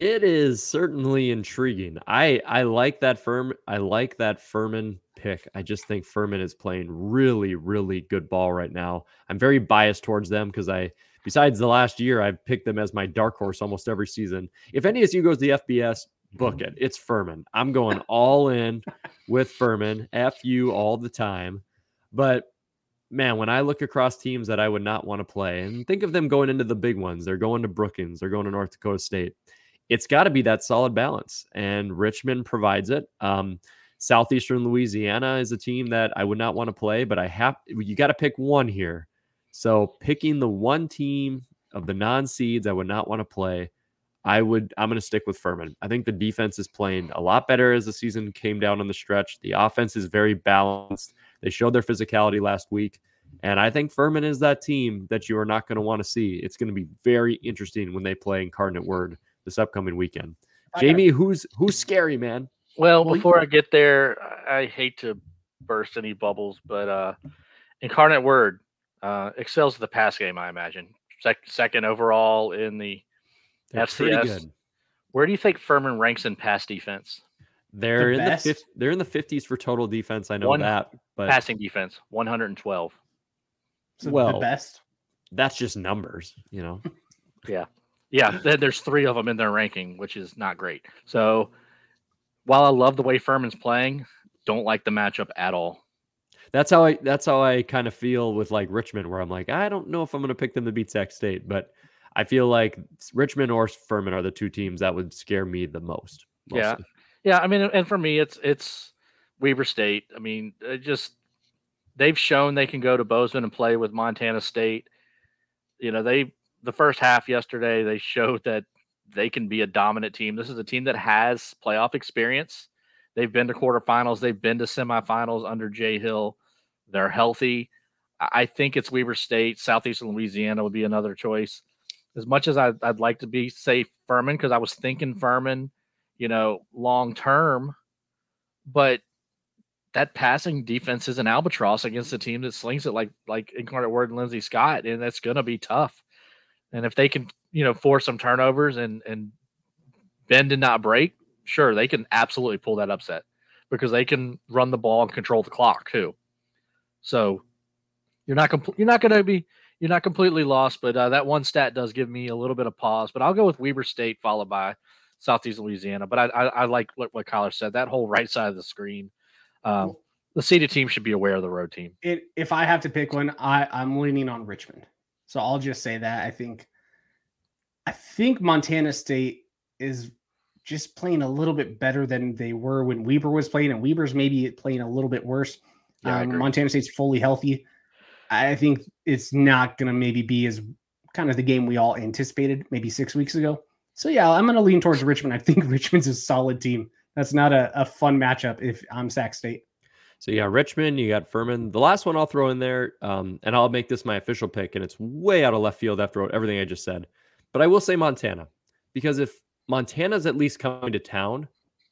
It is certainly intriguing. I I like that firm. I like that Furman pick. I just think Furman is playing really really good ball right now. I'm very biased towards them because I besides the last year I've picked them as my dark horse almost every season. If NDSU goes to the FBS, book mm-hmm. it. It's Furman. I'm going (laughs) all in with Furman. FU all the time. But man, when I look across teams that I would not want to play and think of them going into the big ones, they're going to Brookings, they're going to North Dakota State it's got to be that solid balance, and Richmond provides it. Um, Southeastern Louisiana is a team that I would not want to play, but I have you got to pick one here. So picking the one team of the non-seeds I would not want to play, I would I'm going to stick with Furman. I think the defense is playing a lot better as the season came down on the stretch. The offense is very balanced. They showed their physicality last week. And I think Furman is that team that you are not going to want to see. It's going to be very interesting when they play Incarnate Word this upcoming weekend. Jamie, who's who's scary, man? Well, Well, before I get there, I I hate to burst any bubbles, but uh, Incarnate Word uh, excels at the pass game. I imagine Sec- second overall in the. They're FCS. Where do you think Furman ranks in pass defense? They're in best? the fif- they're in the fifties for total defense. I know One that, but Passing defense, 112. So well, the best. that's just numbers, you know. (laughs) Yeah, then there's three of them in their ranking, which is not great. So, while I love the way Furman's playing, don't like the matchup at all. That's how I that's how I kind of feel with like Richmond, where I'm like, I don't know if I'm gonna pick them to beat Sac State, but I feel like Richmond or Furman are the two teams that would scare me the most. Yeah. mostly. Yeah, I mean, and for me, it's it's Weber State. I mean, it just they've shown they can go to Bozeman and play with Montana State. You know, they the first half yesterday they showed that they can be a dominant team. This is a team that has playoff experience. They've been to quarterfinals. They've been to semifinals under Jay Hill. They're healthy. I I think it's Weber State. Southeastern Louisiana would be another choice. As much as I'd, I'd like to be safe Furman, because I was thinking Furman, you know, long term, but that passing defense is an albatross against a team that slings it like like Incarnate Word and Lindsey Scott, and that's going to be tough. And if they can, you know, force some turnovers and and bend and not break, sure, they can absolutely pull that upset because they can run the ball and control the clock too. So you're not compl- you're not going to be you're not completely lost, but uh, that one stat does give me a little bit of pause. But I'll go with Weber State followed by Southeast Louisiana. But I I, I like what, what Kyler said. That whole right side of the screen, um, the seeded team should be aware of the road team. it, if I have to pick one, I, I'm leaning on Richmond. So I'll just say that I think I think Montana State is just playing a little bit better than they were when Weber was playing, and Weber's maybe playing a little bit worse. Yeah, um. Montana State's fully healthy. I think it's not going to maybe be as kind of the game we all anticipated maybe six weeks ago. So yeah, I'm going to lean towards Richmond. I think (laughs) Richmond's a solid team. That's not a, a fun matchup if I'm Sac State. So you got Richmond, you got Furman. The last one I'll throw in there, um, and I'll make this my official pick, and it's way out of left field after everything I just said. But I will say Montana, because if Montana's at least coming to town,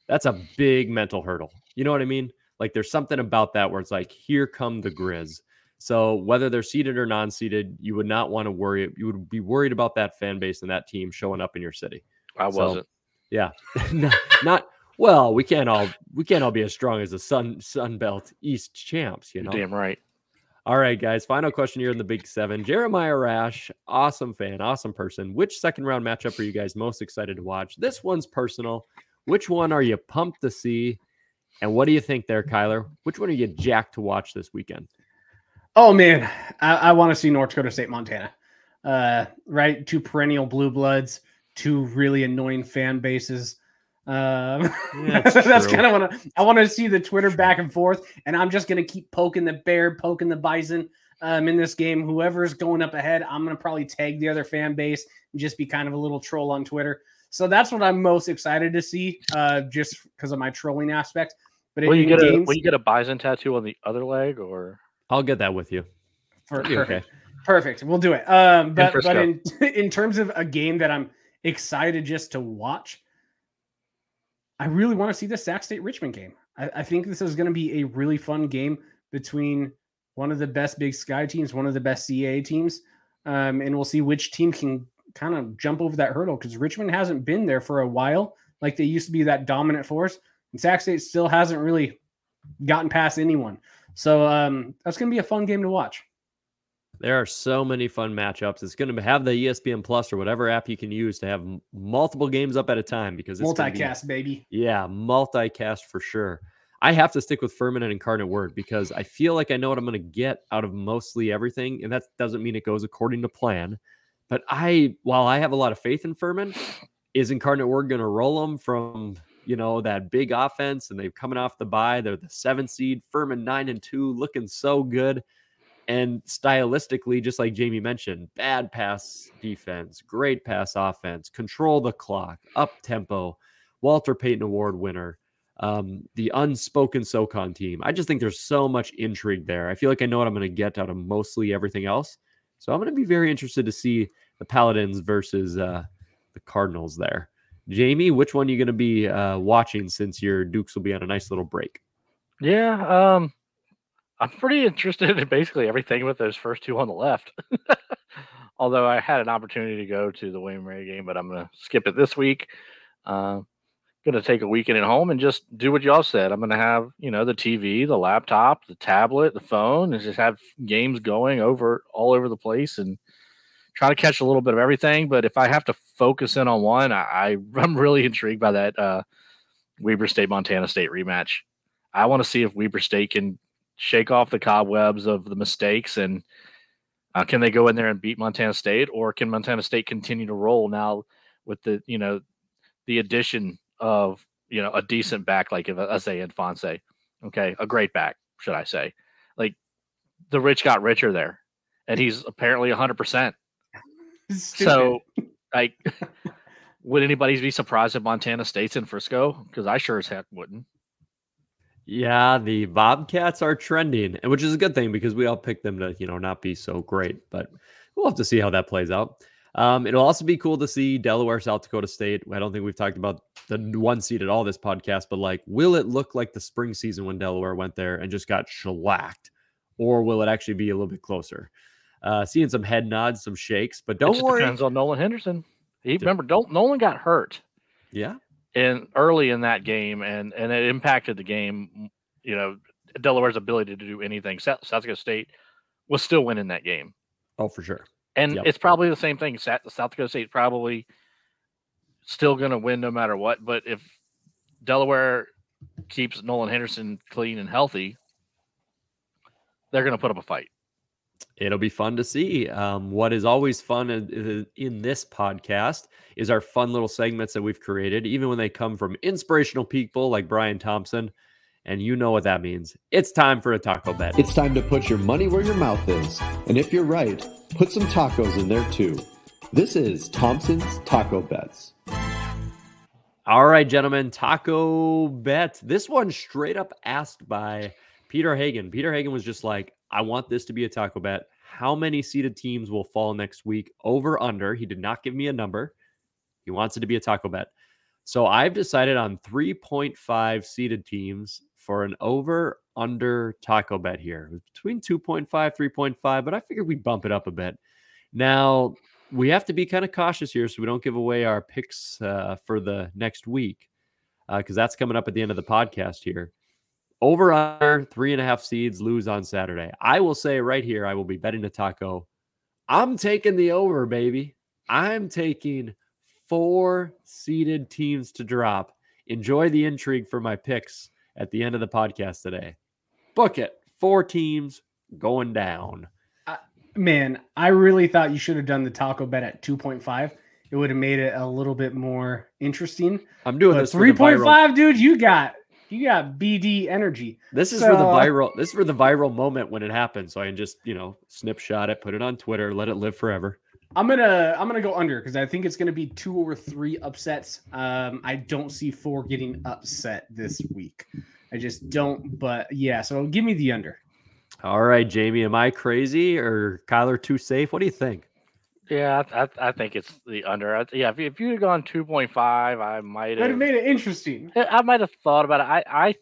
that's a big mental hurdle. You know what I mean? Like there's something about that where it's like, here come the Grizz. So whether they're seeded or non-seeded, you would not want to worry. You would be worried about that fan base and that team showing up in your city. I wasn't. Yeah, (laughs) not, not well. We can't all we can't all be as strong as the Sun Sun Belt East champs. You You're know. damn right. All right, guys. Final question here in the Big Seven. Jeremiah Rash, awesome fan, awesome person. Which second round matchup are you guys most excited to watch? This one's personal. Which one are you pumped to see? And what do you think there, Kyler? Which one are you jacked to watch this weekend? Oh man, I, I want to see North Dakota State, Montana. Uh, right, two perennial blue bloods, two really annoying fan bases. Um, Yeah, (laughs) that's kind of what I, I want to see the Twitter back and forth, and I'm just gonna keep poking the bear, poking the bison. Um, in this game, whoever's going up ahead, I'm gonna probably tag the other fan base and just be kind of a little troll on Twitter. So that's what I'm most excited to see, uh, just because of my trolling aspect. But Will you in get a games, will you get a bison tattoo on the other leg or I'll get that with you. for, It'll perfect. Perfect. We'll do it. Um, but but in (laughs) in terms of a game that I'm excited just to watch, I really want to see the Sac State Richmond game. I, I think this is going to be a really fun game between one of the best Big Sky teams, one of the best CAA teams, um, and we'll see which team can kind of jump over that hurdle because Richmond hasn't been there for a while, like they used to be that dominant force, and Sac State still hasn't really gotten past anyone. So um, that's going to be a fun game to watch. There are so many fun matchups. It's going to have the ESPN Plus or whatever app you can use to have multiple games up at a time because it's gonna be- Multicast, baby. Yeah, multicast for sure. I have to stick with Furman and Incarnate Word because I feel like I know what I'm going to get out of mostly everything, and that doesn't mean it goes according to plan. But I, while I have a lot of faith in Furman, is Incarnate Word going to roll them from you know that big offense, and they're coming off the bye. They're the seven seed. Furman nine and two, looking so good. And stylistically, just like Jamie mentioned, bad pass defense, great pass offense, control the clock, up tempo, Walter Payton Award winner, um, the unspoken SoCon team. I just think there's so much intrigue there. I feel like I know what I'm going to get out of mostly everything else. So I'm going to be very interested to see the Paladins versus uh, the Cardinals there. Jamie, which one are you going to be uh, watching since your Dukes will be on a nice little break? Yeah, um, I'm pretty interested in basically everything with those first two on the left. (laughs) Although I had an opportunity to go to the William Ray game, but I'm going to skip it this week. Uh, going to take a weekend at home and just do what y'all said. I'm going to have you know the TV, the laptop, the tablet, the phone, and just have games going over all over the place and try to catch a little bit of everything. But if I have to focus in on one, I, I (laughs) I'm really intrigued by that uh, Weber State Montana State rematch. I want to see if Weber State can shake off the cobwebs of the mistakes and uh, can they go in there and beat Montana State, or can Montana State continue to roll now with the you know the addition of you know a decent back like Isaiah Ifanse, okay, a great back should I say? Like the rich got richer there, and he's apparently hundred percent. So, like, (laughs) would anybody be surprised if Montana State's in Frisco? Because I sure as heck wouldn't. Yeah, the Bobcats are trending, and which is a good thing because we all picked them to, you know, not be so great. But we'll have to see how that plays out. Um, it'll also be cool to see Delaware, South Dakota State. I don't think we've talked about the one seed at all this podcast, but like, will it look like the spring season when Delaware went there and just got shellacked, or will it actually be a little bit closer? Uh, seeing some head nods, some shakes, but don't just worry. depends on Nolan Henderson. He remember, don't Nolan got hurt Yeah, in early in that game, and and it impacted the game. You know, Delaware's ability to do anything. South, South Dakota State was still winning that game, oh for sure. and Yep. it's probably the same thing. South, South Dakota State probably still going to win no matter what. But if Delaware keeps Nolan Henderson clean and healthy, they're going to put up a fight. It'll be fun to see. Um, what is always fun in, in this podcast is our fun little segments that we've created, even when they come from inspirational people like Brian Thompson. And you know what that means. It's time for a taco bet. It's time to put your money where your mouth is. And if you're right, put some tacos in there too. This is Thompson's Taco Bets. All right, gentlemen, taco bet. This one straight up asked by Peter Hagen. Peter Hagen was just like, I want this to be a taco bet. How many seeded teams will fall next week? Over, under. He did not give me a number. He wants it to be a taco bet. So I've decided on 3.5 seeded teams for an over under taco bet here. Between 2.5, 3.5, but I figured we'd bump it up a bit. Now, we have to be kind of cautious here so we don't give away our picks uh, for the next week because that's coming up at the end of the podcast here. Over under three and a half seeds lose on Saturday. I will say right here, I will be betting a taco. I'm taking the over, baby. I'm taking four seeded teams to drop. Enjoy the intrigue for my picks at the end of the podcast today. Book it. Four teams going down. Man, I really thought you should have done the taco bet at 2.5. It would have made it a little bit more interesting. I'm doing But this for the viral- 3.5, dude, you got you got BD energy. This is for the viral. This is for the viral moment when it happens. So I can just you know snapshot it, put it on Twitter, let it live forever. I'm gonna I'm gonna go under because I think it's gonna be two or three upsets. Um, I don't see four getting upset this week. I just don't. But yeah, so give me the under. All right, Jamie, am I crazy or Kyler too safe? What do you think? Yeah, I, I, I think it's the under. I, yeah, if, you- if you had gone two point five, I might Would have have. made it interesting. I I might have thought about it. I, I,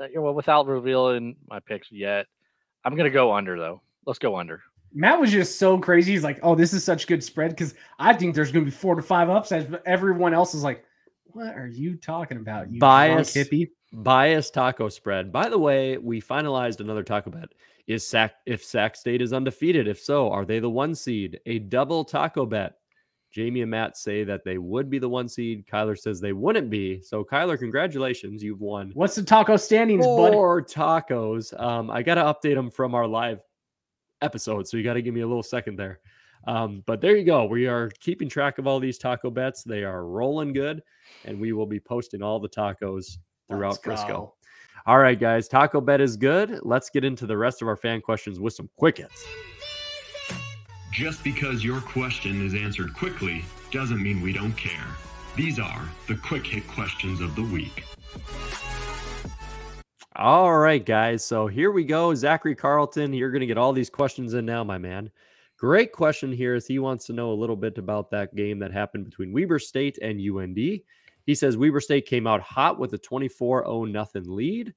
uh, you know, without revealing my picks yet, I'm gonna go under though. Let's go under. Matt was just so crazy. He's like, "Oh, this is such good spread," because I think there's gonna be four to five upsets, but everyone else is like, "What are you talking about? You Bias. hippie." Bias taco spread. By the way, we finalized another taco bet. Is Sac if Sac State is undefeated? If so, are they the one seed? A double taco bet. Jamie and Matt say that they would be the one seed. Kyler says they wouldn't be. So Kyler, congratulations, you've won What's the taco standings, bud? four tacos. Um, I got to update them from our live episode, so you got to give me a little second there. Um, but there you go. We are keeping track of all these taco bets. They are rolling good, and we will be posting all the tacos throughout Let's Frisco. go. All right, guys. Taco bet is good. Let's get into the rest of our fan questions with some quick hits. Just because your question is answered quickly doesn't mean we don't care. These are the quick hit questions of the week. All right, guys. So here we go. Zachary Carlton, you're going to get all these questions in now, my man. Great question here as he wants to know a little bit about that game that happened between Weber State and UND. He says Weber State came out hot with a 24 0 nothing lead.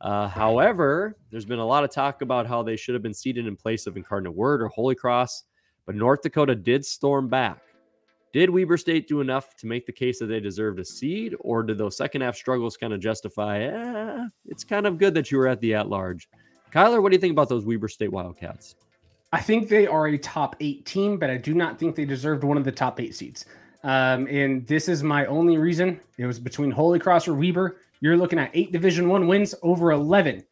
Uh, however, there's been a lot of talk about how they should have been seated in place of Incarnate Word or Holy Cross, but North Dakota did storm back. Did Weber State do enough to make the case that they deserved a seed, or did those second half struggles kind of justify, eh, it's kind of good that you were at the at large? Kyler, what do you think about those Weber State Wildcats? I think they are a top eight team, but I do not think they deserved one of the top eight seats. Um, and this is my only reason. It was between Holy Cross or Weber. You're looking at eight Division One wins over eleven.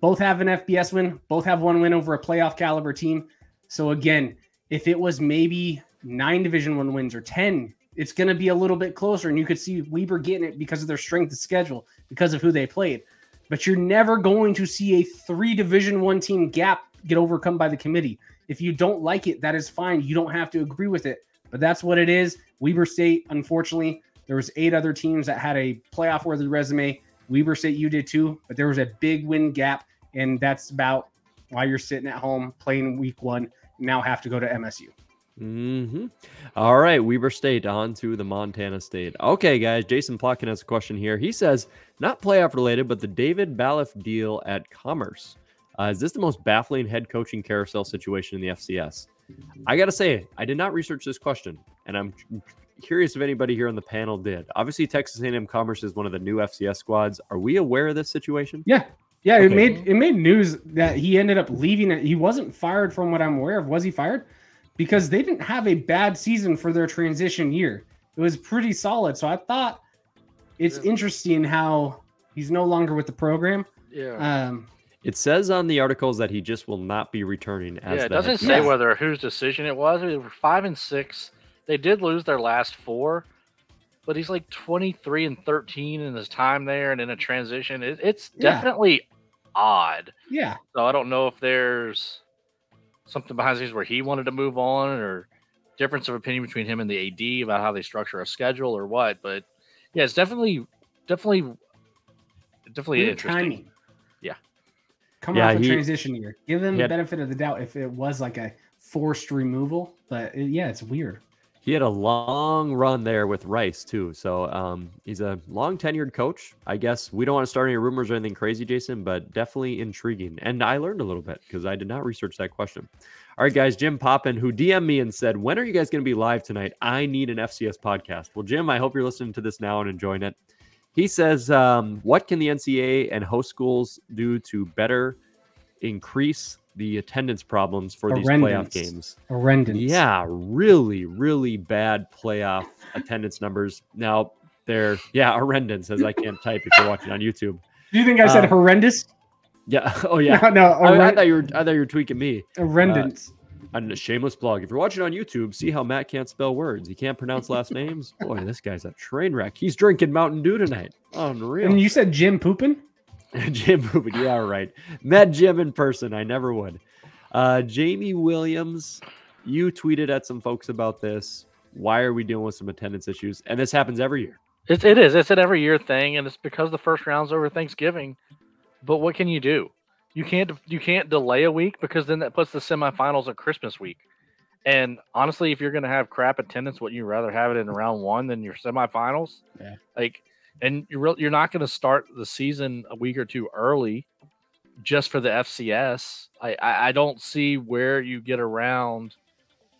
Both have an FBS win. Both have one win over a playoff caliber team. So again, if it was maybe nine Division One wins or ten, it's going to be a little bit closer, and you could see Weber getting it because of their strength of schedule, because of who they played. But you're never going to see a three Division One team gap get overcome by the committee. If you don't like it, that is fine. You don't have to agree with it, but that's what it is. Weber State, unfortunately, there was eight other teams that had a playoff worthy resume. Weber State, you did too, but there was a big win gap, and that's about why you're sitting at home playing week one. Now have to go to MSU. hmm All right, Weber State on to the Montana State. Okay, guys, Jason Plotkin has a question here. He says, not playoff related, but the David Bailiff deal at Commerce. Uh, is this the most baffling head coaching carousel situation in the FCS? I got to say, I did not research this question, and I'm curious if anybody here on the panel did. Obviously, Texas A&M Commerce is one of the new FCS squads. Are we aware of this situation? Yeah. Yeah, it made it made news that he ended up leaving it. He wasn't fired from what I'm aware of. Was he fired? Because they didn't have a bad season for their transition year. It was pretty solid. So I thought it's Yeah. interesting how he's no longer with the program. Yeah. Um, It says on the articles that he just will not be returning as yeah, it doesn't say coach. whether whose decision it was. They were five and six. They did lose their last four, but he's like 23 and 13 in his time there and in a transition. It, it's Yeah. definitely odd. yeah, So I don't know if there's something behind the scenes where he wanted to move on or difference of opinion between him and the AD about how they structure a schedule or what. But yeah, it's definitely, definitely, definitely weird interesting. timing. Coming Yeah, off a he- transition year. Give them the benefit of the doubt if it was like a forced removal. But it- yeah, it's weird. He had a long run there with Rice too. So um, he's a long tenured coach. I guess we don't want to start any rumors or anything crazy, Jason, but definitely intriguing. And I learned a little bit because I did not research that question. All right, guys, Jim Poppin, who DM'd me and said, When are you guys going to be live tonight? I need an FCS podcast. Well, Jim, I hope you're listening to this now and enjoying it. He says, um, What can the NCAA and host schools do to better increase the attendance problems for these playoff games? Horrendous. Yeah, really, really bad playoff attendance numbers. Now they're yeah, horrendous as I can't type if you're watching on YouTube. Do you think I said Um, horrendous? Yeah. (laughs) Oh yeah. (laughs) No, no I, I thought you were I thought you were tweaking me. horrendous. On a shameless plug. If you're watching on YouTube, see how Matt can't spell words. He can't pronounce last (laughs) names. Boy, this guy's a train wreck. He's drinking Mountain Dew tonight. Unreal. and you said Jim pooping? (laughs) Jim Rubin, yeah, right. Met Jim in person. I never would. Uh, Jamie Williams, you tweeted at some folks about this. Why are we dealing with some attendance issues? And this happens every year. It, it is. It's an every year thing, and it's because the first round's over Thanksgiving. But what can you do? You can't you can't delay a week because then that puts the semifinals at Christmas week. And honestly, if you're going to have crap attendance, wouldn't you rather have it in round one than your semifinals? Yeah. Like, and you're real, you're not going to start the season a week or two early just for the FCS. I, I I don't see where you get around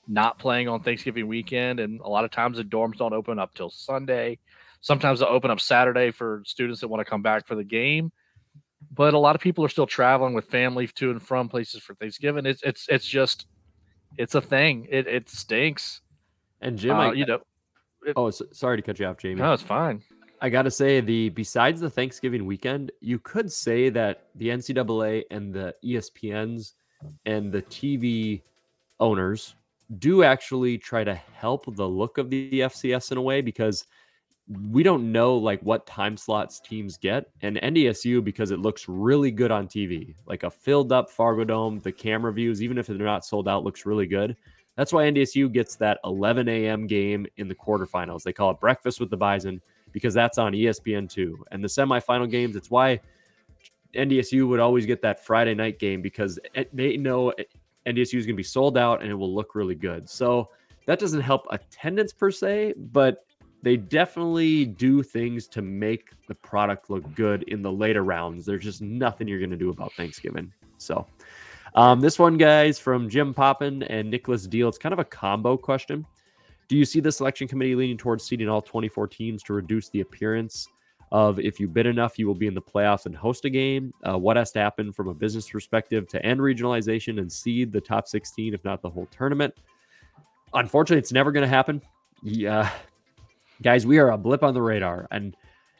not playing on Thanksgiving weekend, and a lot of times the dorms don't open up till Sunday. Sometimes they'll open up Saturday for students that want to come back for the game. But a lot of people are still traveling with family to and from places for Thanksgiving. It's it's it's just it's a thing. It it stinks. And Jim, Uh, I, you know, oh, so, sorry to cut you off, Jamie. no, it's fine. I got to say, the besides the Thanksgiving weekend, you could say that the NCAA and the ESPNs and the TV owners do actually try to help the look of the FCS in a way because we don't know like what time slots teams get and NDSU because it looks really good on TV like a filled up Fargo Dome the camera views even if they're not sold out looks really good that's why NDSU gets that 11 a.m. game in the quarterfinals they call it breakfast with the Bison because that's on E ESPN2 and the semifinal games it's why NDSU would always get that Friday night game because they know NDSU is going to be sold out and it will look really good. So that doesn't help attendance per se, but they definitely do things to make the product look good in the later rounds. There's just nothing you're going to do about Thanksgiving. So um, this one, guys, from Jim Poppin and Nicholas Deal. It's kind of a combo question. Do you see the selection committee leaning towards seeding all 24 teams to reduce the appearance of if you bid enough, you will be in the playoffs and host a game. Uh, what has to happen from a business perspective to end regionalization and seed the top 16, if not the whole tournament? Unfortunately, it's never going to happen. Yeah, guys, we are a blip on the radar, and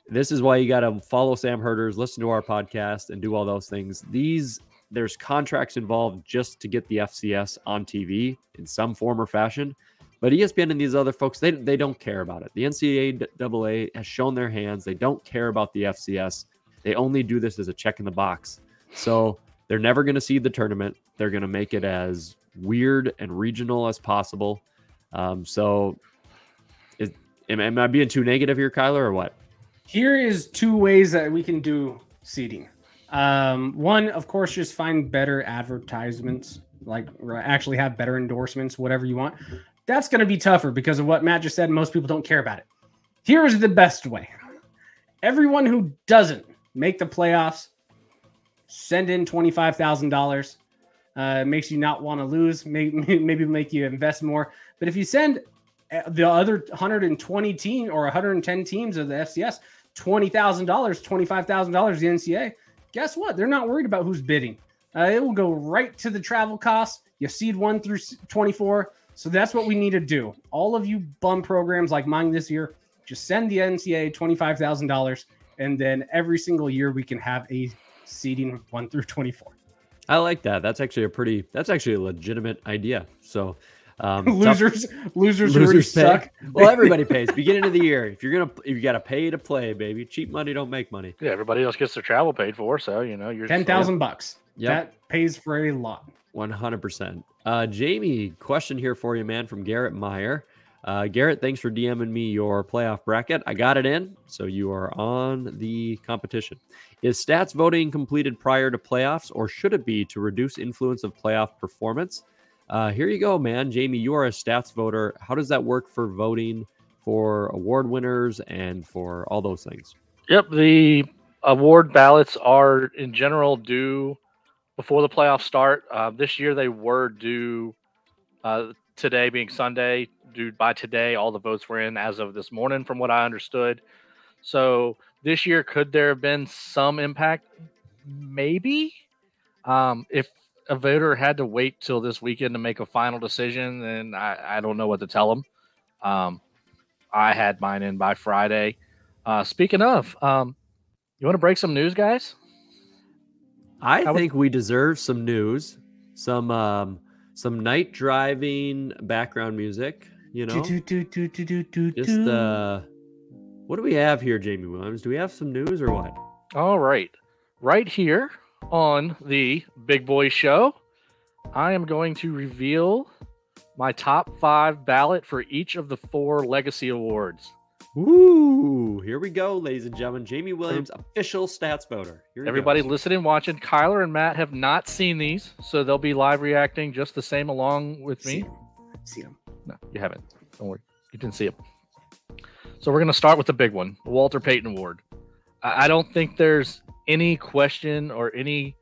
this is why you got to follow Sam Herders, listen to our podcast, and do all those things. These there's contracts involved just to get the FCS on TV in some form or fashion. But ESPN and these other folks, they, they don't care about it. The NCAA has shown their hands. They don't care about the FCS. They only do this as a check in the box. So they're never going to see the tournament. They're going to make it as weird and regional as possible. Um, so am, am I being too negative here, Kyler, or what? Here is two ways that we can do seeding. Um, one, of course, just find better advertisements, like actually have better endorsements, whatever you want. That's going to be tougher because of what Matt just said. Most people don't care about it. Here is the best way. Everyone who doesn't make the playoffs, send in twenty-five thousand dollars. Uh, makes you not want to lose. Maybe (laughs) maybe make you invest more. But if you send the other 120 team or 110 teams of the FCS twenty thousand dollars, twenty five thousand dollars, the NCA. Guess what? They're not worried about who's bidding. Uh, it will go right to the travel costs. You seed one through twenty four. So that's what we need to do. All of you bum programs like mine this year, just send the NCA twenty five thousand dollars, and then every single year we can have a seeding one through twenty four. I like that. That's actually a pretty. That's actually a legitimate idea. So um, (laughs) tough- losers, losers, already Losers pay. suck. (laughs) Well, everybody (laughs) pays beginning of the year. If you're gonna, if you got to pay to play, baby. Cheap money don't make money. Yeah, everybody else gets their travel paid for, so you know you're Ten thousand bucks. Yep. That pays for a lot. One hundred percent. Uh, Jamie, question here for you, man, from Garrett Meyer. Uh, Garrett, thanks for DMing me your playoff bracket. I got it in, so you are on the competition. Is stats voting completed prior to playoffs, or should it be to reduce influence of playoff performance? Uh, here you go, man. Jamie, you are a stats voter. How does that work for voting for award winners and for all those things? Yep, the award ballots are in general due before the playoffs start. Uh, this year they were due uh, today, being Sunday. Due by today, all the votes were in as of this morning, from what I understood. So this year, could there have been some impact? Maybe. Um, if a voter had to wait till this weekend to make a final decision, then I, I don't know what to tell them. Um, I had mine in by Friday. Uh, speaking of, um, you want to break some news, guys? I would- think we deserve some news, some um, some night driving background music. You know, Do, do, do, do, do, do, just do. uh, what do we have here, Jamie Williams? Do we have some news or what? All right. Right here on the Big Boy Show, I am going to reveal my top five ballot for each of the four legacy awards. Ooh, Here we go, ladies and gentlemen. Jamie Williams, official stats voter. Everybody goes. listening, watching, Kyler and Matt have not seen these, so they'll be live reacting just the same along with me. See them. No, you haven't. Don't worry. You didn't see it. So we're going to start with the big one, the Walter Payton Award. I don't think there's any question or any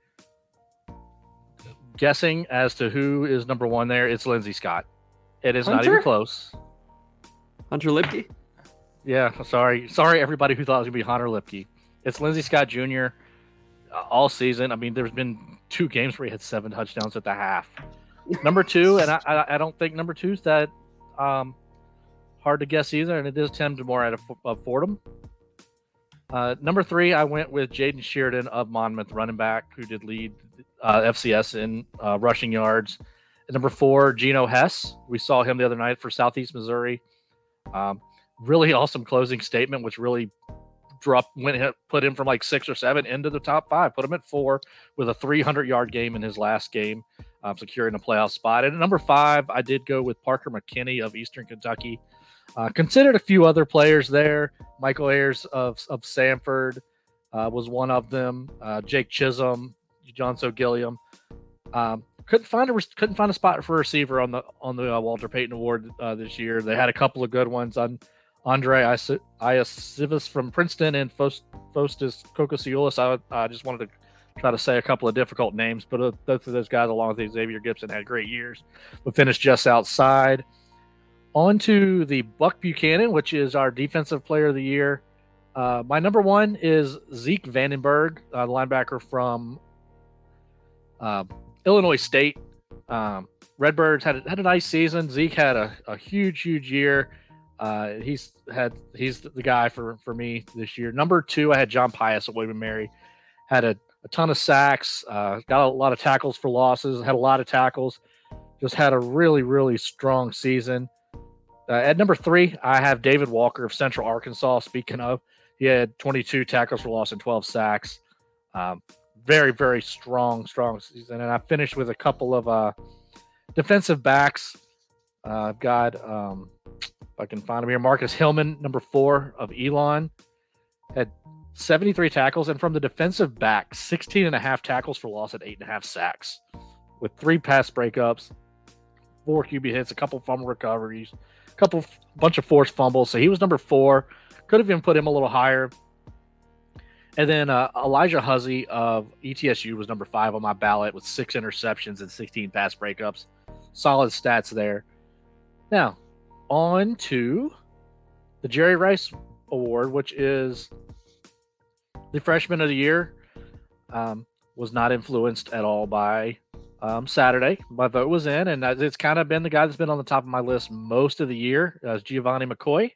guessing as to who is number one there. It's Lindsey Scott. It is not even close. Hunter Lipke. Yeah, sorry. Sorry, everybody who thought it was going to be Hunter Lipke. It's Lindsey Scott Jr. uh, all season. I mean, there's been two games where he had seven touchdowns at the half. Number two, (laughs) and I, I, I don't think number two's that um, hard to guess either, and it is Tim DeMorat out of, of Fordham. Uh, number three, I went with Jaden Shirden of Monmouth, running back, who did lead uh, FCS in uh, rushing yards. And number four, Geno Hess. We saw him the other night for Southeast Missouri. Um, really awesome closing statement, which really dropped went put him from like six or seven into the top five. Put him at four with a 300 yard game in his last game, um, securing a playoff spot. And at number five, I did go with Parker McKinney of Eastern Kentucky. Uh, considered a few other players there. Michael Hiers of of Samford uh, was one of them. Uh, Jake Chisholm, John So Gilliam. Um, couldn't find a couldn't find a spot for a receiver on the on the uh, Walter Payton Award uh, this year. They had a couple of good ones on Andrei Iosivas from Princeton and Faust, Faustus Kokosioulis. I, I just wanted to try to say a couple of difficult names, but uh, both of those guys, along with Xavier Gipson, had great years, but finished just outside. On to the Buck Buchanan, which is our defensive player of the year. Uh, my number one is Zeke Vandenberg, uh, linebacker from uh, Illinois State. Um, Redbirds had a, had a nice season. Zeke had a, a huge, huge year. Uh, he's had he's the guy for for me this year. Number two, I had John Pius at William Mary. Had a, a ton of sacks. Uh, got a lot of tackles for losses. Had a lot of tackles. Just had a really really strong season. Uh, at number three, I have David Walker of Central Arkansas. Speaking of, he had 22 tackles for loss and 12 sacks. Um, very very strong strong season. And I finished with a couple of uh, defensive backs. Uh, I've got um, I can find him here. Marcus Hillman, number four of Elon, had 73 tackles, and from the defensive back, 16 and a half tackles for loss at eight and a half sacks, with three pass breakups, four QB hits, a couple fumble recoveries, couple bunch of forced fumbles. So he was number four. Could have even put him a little higher. And then uh, Elijah Huzzy of ETSU was number five on my ballot with six interceptions and 16 pass breakups. Solid stats there. Now, on to the Jerry Rice Award, which is the freshman of the year. Um, was not influenced at all by um, Saturday. My vote was in, and it's kind of been the guy that's been on the top of my list most of the year. Uh, is Gevani McCoy,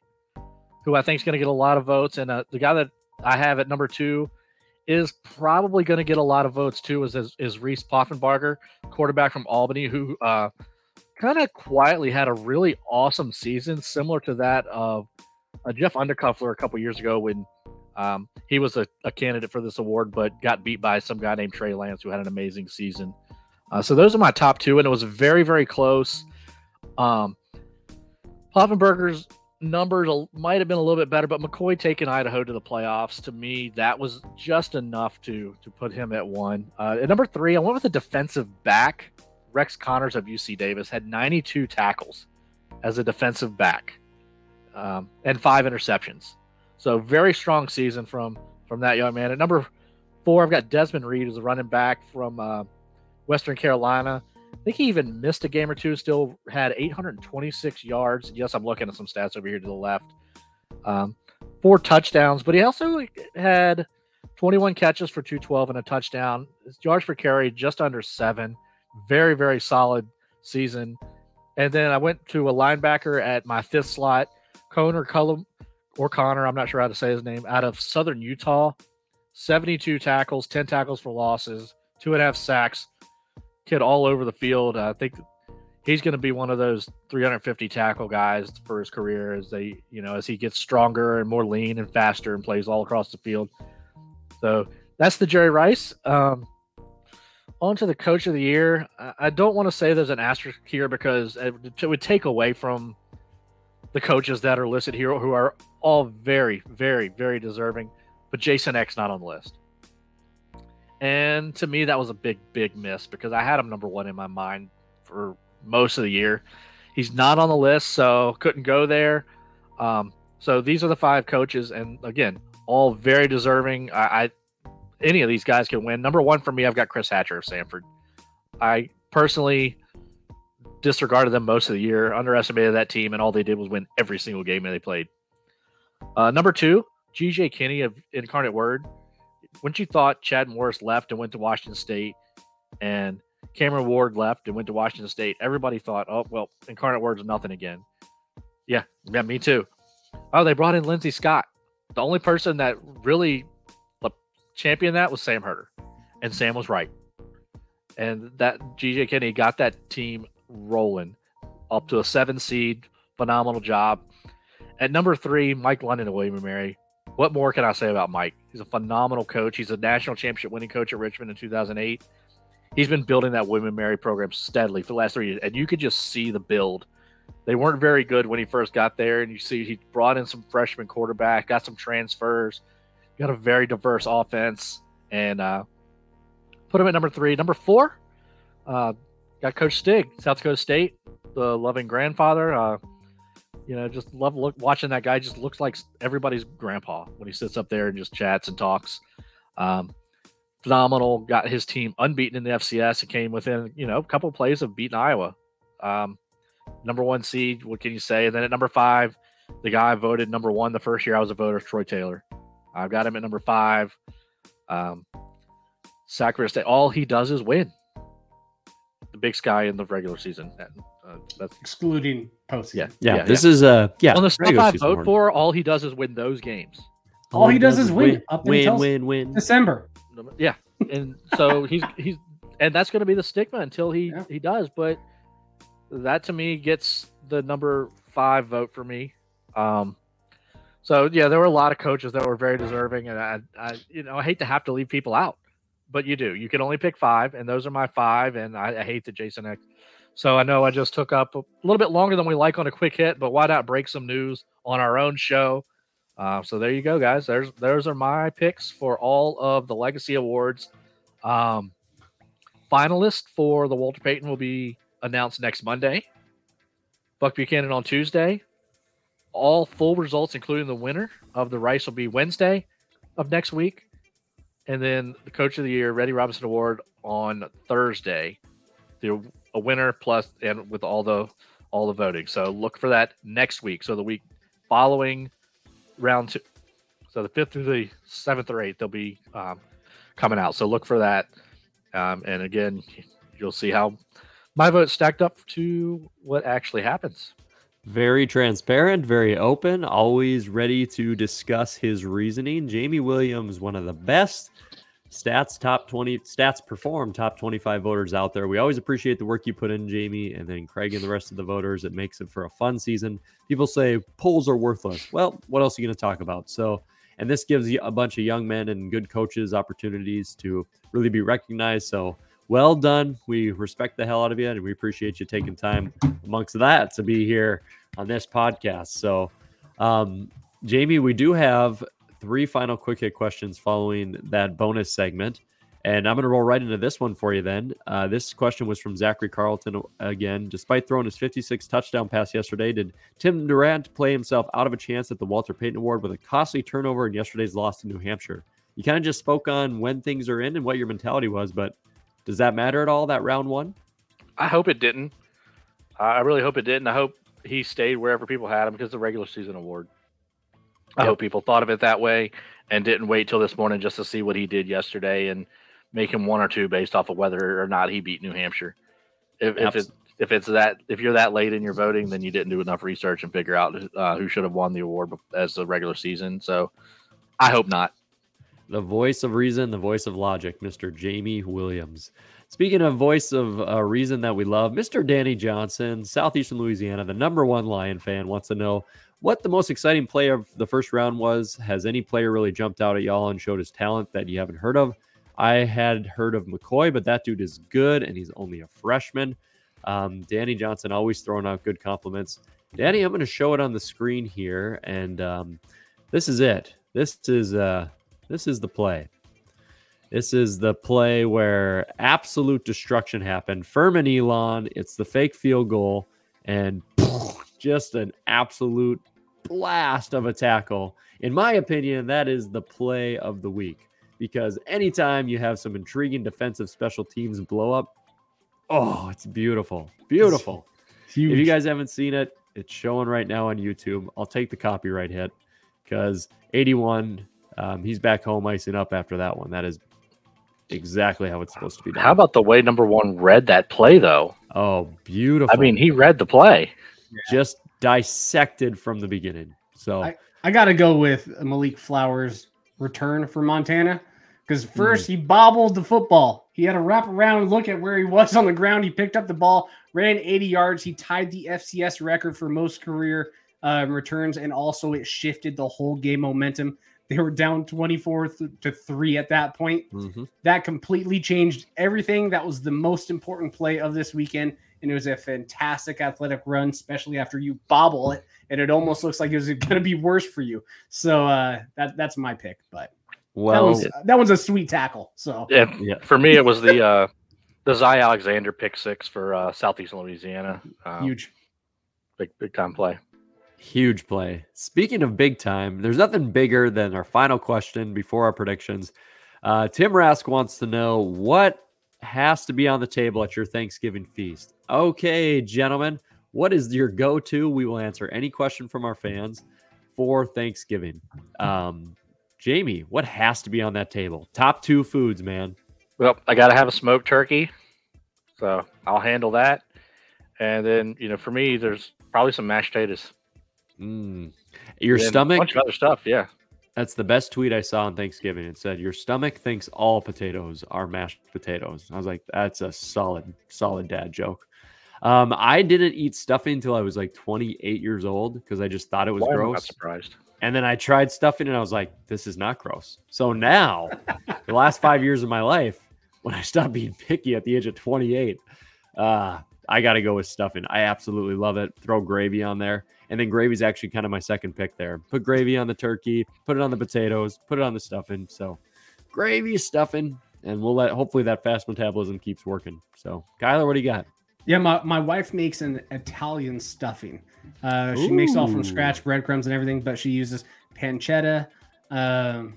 who I think is going to get a lot of votes, and uh, the guy that I have at number two is probably going to get a lot of votes too. Is is, is Reece Poffenbarger, quarterback from Albany, who uh, kind of quietly had a really awesome season, similar to that of uh, Jeff Undercuffler a couple years ago when um, he was a, a candidate for this award, but got beat by some guy named Trey Lance, who had an amazing season. Uh, so those are my top two, and it was very, very close. Um, Poffenbarger's numbers might have been a little bit better, but McCoy taking Idaho to the playoffs to me that was just enough to to put him at one. Uh, at number three, I went with a defensive back, Rex Connors of UC Davis had 92 tackles as a defensive back um, and five interceptions. So very strong season from from that young man. At number four, I've got Desmond Reed, who's a running back from uh, Western Carolina. I think he even missed a game or two. Still had 826 yards. Yes, I'm looking at some stats over here to the left. Um, four touchdowns, but he also had 21 catches for 212 and a touchdown. His yards per carry just under seven. Very, very solid season. And then I went to a linebacker at my fifth slot, Conor Cullum or Connor, I'm not sure how to say his name, out of Southern Utah. 72 tackles, 10 tackles for losses, two and a half sacks. Kid all over the field. I think he's going to be one of those 350 tackle guys for his career as they, you know, as he gets stronger and more lean and faster and plays all across the field. So that's the Jerry Rice. Um, on to the coach of the year. I don't want to say there's an asterisk here because it would take away from the coaches that are listed here, who are all very, very, very deserving. But Jason Eck not on the list. And to me, that was a big, big miss because I had him number one in my mind for most of the year. He's not on the list, so couldn't go there. Um, so these are the five coaches, and again, all very deserving. I, I any of these guys can win. Number one for me, I've got Chris Hatcher of Samford. I personally disregarded them most of the year, underestimated that team, and all they did was win every single game they played. Uh, number two, GJ Kinney of Incarnate Word. Once you thought Chad Morris left and went to Washington State, and Cameron Ward left and went to Washington State, everybody thought, oh, well, Incarnate Word's nothing again. Yeah, yeah, me too. Oh, they brought in Lindsey Scott. The only person that really uh, championed that was Sam Herder, and Sam was right. And that GJ Kinney got that team rolling up to a seven seed. Phenomenal job. At number three, Mike London of William and Mary. What more can I say about Mike? He's a phenomenal coach. He's a national championship winning coach at Richmond in 2008. He's been building that women Mary program steadily for the last three years, and you could just see the build. They weren't very good when he first got there, and you see he brought in some freshman quarterback, got some transfers, got a very diverse offense, and uh, put him at number three. Number four, uh, got Coach Stig, South Dakota State, the loving grandfather. Uh, you know, just love look watching that guy. Just looks like everybody's grandpa when he sits up there and just chats and talks. Um, phenomenal. Got his team unbeaten in the FCS and came within you know a couple of plays of beating Iowa. Um, number one seed. What can you say? And then at number five, the guy I voted number one the first year I was a voter, Troy Taylor. I've got him at number five. Um, Sacramento State. All he does is win. The Big Sky in the regular season. And, uh, that's excluding postseason. Yeah, yeah. yeah this yeah. is uh yeah. On the stuff I vote for, all he does is win those games. All, all he, does, does, is win. Up win, win, win. December. Yeah, and so (laughs) he's he's and that's going to be the stigma until he yeah. he does. But that to me gets the number five vote for me. Um, so yeah, there were a lot of coaches that were very deserving, and I, I, you know, I hate to have to leave people out, but you do. You can only pick five, and those are my five. And I, I hate that Jason Eck. So I know I just took up a little bit longer than we like on a quick hit, but why not break some news on our own show? Uh, so there you go, guys. There's those are my picks for all of the Legacy Awards. Um, finalist for the Walter Payton will be announced next Monday. Buck Buchanan on Tuesday all full results, including the winner of the Rice, will be Wednesday of next week. And then the Coach of the Year, Eddie Robinson Award on Thursday. The a winner plus and with all the all the voting. So look for that next week. So the week following round two. So the fifth through the seventh or eighth, they'll be um, coming out. So look for that. Um, and again, you'll see how my vote stacked up to what actually happens. Very transparent, very open, always ready to discuss his reasoning. Jamie Williams, one of the best stats top 20 stats perform top 25 voters out there. We always appreciate the work you put in, Jamie, and then Craig and the rest of the voters. It makes it for a fun season. People say polls are worthless. Well, what else are you going to talk about? So, and this gives a bunch of young men and good coaches opportunities to really be recognized. So, well done. We respect the hell out of you, and we appreciate you taking time amongst that to be here on this podcast. So, um, Jamie, we do have three final quick hit questions following that bonus segment. And I'm going to roll right into this one for you then. Uh, this question was from Zachary Carlton again. Despite throwing his 56 touchdown pass yesterday, did Tim DeMorat play himself out of a chance at the Walter Payton Award with a costly turnover in yesterday's loss to New Hampshire? You kind of just spoke on when things are in and what your mentality was, but does that matter at all, that round one? I hope it didn't. I really hope it didn't. I hope he stayed wherever people had him because the regular season award. I Yep. hope people thought of it that way and didn't wait till this morning just to see what he did yesterday and make him one or two based off of whether or not he beat New Hampshire. If if, it, if it's that if you're that late in your voting, then you didn't do enough research and figure out uh, who should have won the award as the regular season. So I hope not. The voice of reason, the voice of logic, Mr. Jamie Williams. Speaking of voice of uh, reason that we love, Mr. Danny Johnson, Southeastern Louisiana, the number one Lion fan, wants to know what the most exciting play of the first round was. Has any player really jumped out at y'all and showed his talent that you haven't heard of? I had heard of McCoy, but that dude is good and he's only a freshman. Um, Danny Johnson always throwing out good compliments. Danny, I'm going to show it on the screen here, and um, this is it. This is uh, this is the play. This is the play where absolute destruction happened. Furman Elon, it's the fake field goal, and just an absolute blast of a tackle. In my opinion, that is the play of the week because anytime you have some intriguing defensive special teams blow up, oh, it's beautiful. Beautiful. Huge. If you guys haven't seen it, it's showing right now on YouTube. I'll take the copyright hit because 81, um, he's back home icing up after that one. That is exactly how it's supposed to be done. How about the way number one read that play though? oh, beautiful. I mean, he read the play. Just dissected from the beginning. So I- I got to go with Malik Flowers' return for Montana because first he bobbled the football. He had to wrap around, look at where he was (laughs) on the ground. He picked up the ball, ran 80 yards. He tied the FCS record for most career uh, returns, and also it shifted the whole game momentum. They were down 24 th- to 3 at that point. mhm. That completely changed everything. That was the most important play of this weekend. And it was a fantastic athletic run, especially after you bobble it. And it almost looks like it was (laughs) going to be worse for you. So uh, that that's my pick. But that, well, was, that one's a sweet tackle. So Yeah, yeah, for me, it was the uh, the Zy Alexander pick six for uh, Southeastern Louisiana. Um, huge. big big time play. huge play. Speaking of big time, there's nothing bigger than our final question before our predictions. Uh, Tim Rask wants to know what has to be on the table at your Thanksgiving feast. Okay, gentlemen, what is your go-to? We will answer any question from our fans for Thanksgiving. Um, Jamie, what has to be on that table? Top two foods, man. Well, I got to have a smoked turkey, so I'll handle that. And then you know, for me, there's probably some mashed potatoes. Mm. Your and A stomach. bunch of other stuff. Yeah. That's the best tweet I saw on Thanksgiving. It said, "Your stomach thinks all potatoes are mashed potatoes." I was like, "That's a solid, solid dad joke." Um, I didn't eat stuffing until I was like 28 years old because I just thought it was Why I not gross. surprised. And then I tried stuffing, and I was like, "This is not gross." So now, the last five years of my life, when I stopped being picky at the age of 28, uh, I got to go with stuffing. I absolutely love it. Throw gravy on there. And then gravy's actually kind of my second pick there. Put gravy on the turkey, put it on the potatoes, put it on the stuffing. So gravy, stuffing, and we'll let hopefully that fast metabolism keeps working. So Kyler, what do you got? Yeah, my, my wife makes an Italian stuffing. Uh, she makes it all from scratch, breadcrumbs and everything, but she uses pancetta, um,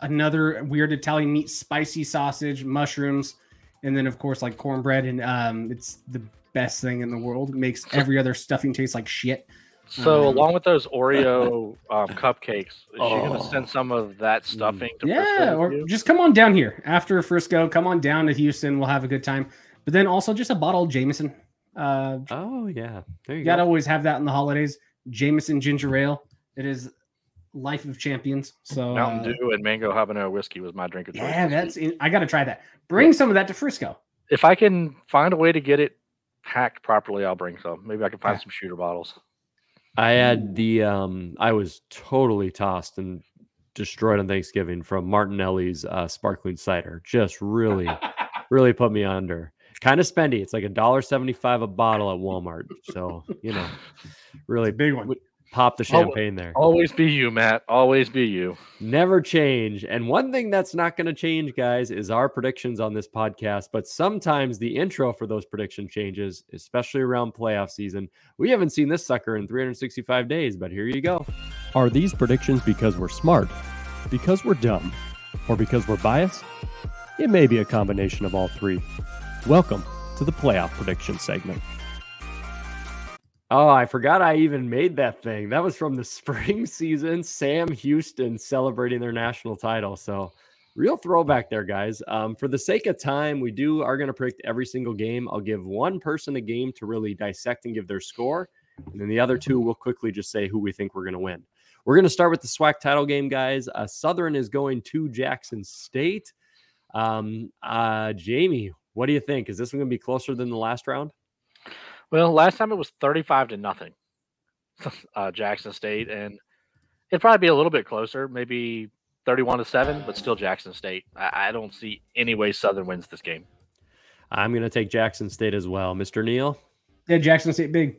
another weird Italian meat, spicy sausage, mushrooms, and then of course like cornbread. And um, it's the best thing in the world. It makes (laughs) every other stuffing taste like shit. So Um, along with those Oreo um, cupcakes, is she gonna Oh. send some of that stuffing to Yeah, Frisco or you? just come on down here after Frisco. Come on down to Houston. We'll have a good time. But then also just a bottle of Jameson. Uh, Oh yeah, there you You gotta go. always have that in the holidays. Jameson ginger ale. It is life of champions. So Mountain uh, Dew and mango habanero whiskey was my drink of choice. yeah, that's in, I gotta try that. Bring some of that to Frisco. if I can find a way to get it packed properly, I'll bring some. Maybe I can find Yeah. some shooter bottles. I had the um I was totally tossed and destroyed on Thanksgiving from Martinelli's uh, sparkling cider. Just really, (laughs) really put me under. Kind of spendy. It's like a dollar seventy five a bottle at Walmart. So you know, really Big one. pop the Al- champagne there. Always be you, Matt. Always be you. Never change. And one thing that's not going to change, guys, is our predictions on this podcast. But sometimes the intro for those prediction changes, especially around playoff season. We haven't seen this sucker in 365 days, but here you go. Are these predictions because we're smart, because we're dumb, or because we're biased? It may be a combination of all three. Welcome to the playoff prediction segment. Oh, I forgot I even made that thing. That was from the (laughs) spring season. Sam Houston celebrating their national title. So, real throwback there, guys. Um, for the sake of time, we do are going to predict every single game. I'll give one person a game to really dissect and give their score, and then the other two will quickly just say who we think we're going to win. We're going to start with the SWAC title game, guys. Uh, Southern is going to Jackson State. Um, uh, Jamie, what do you think? Is this one going to be closer than the last round? Well, last time it was 35 to nothing, (laughs) uh, Jackson State, and it'd probably be a little bit closer, maybe 31 to 7, but still Jackson State. I, I don't see any way Southern wins this game. I'm going to take Jackson State as well. Mr. Neal? Yeah, Jackson State big.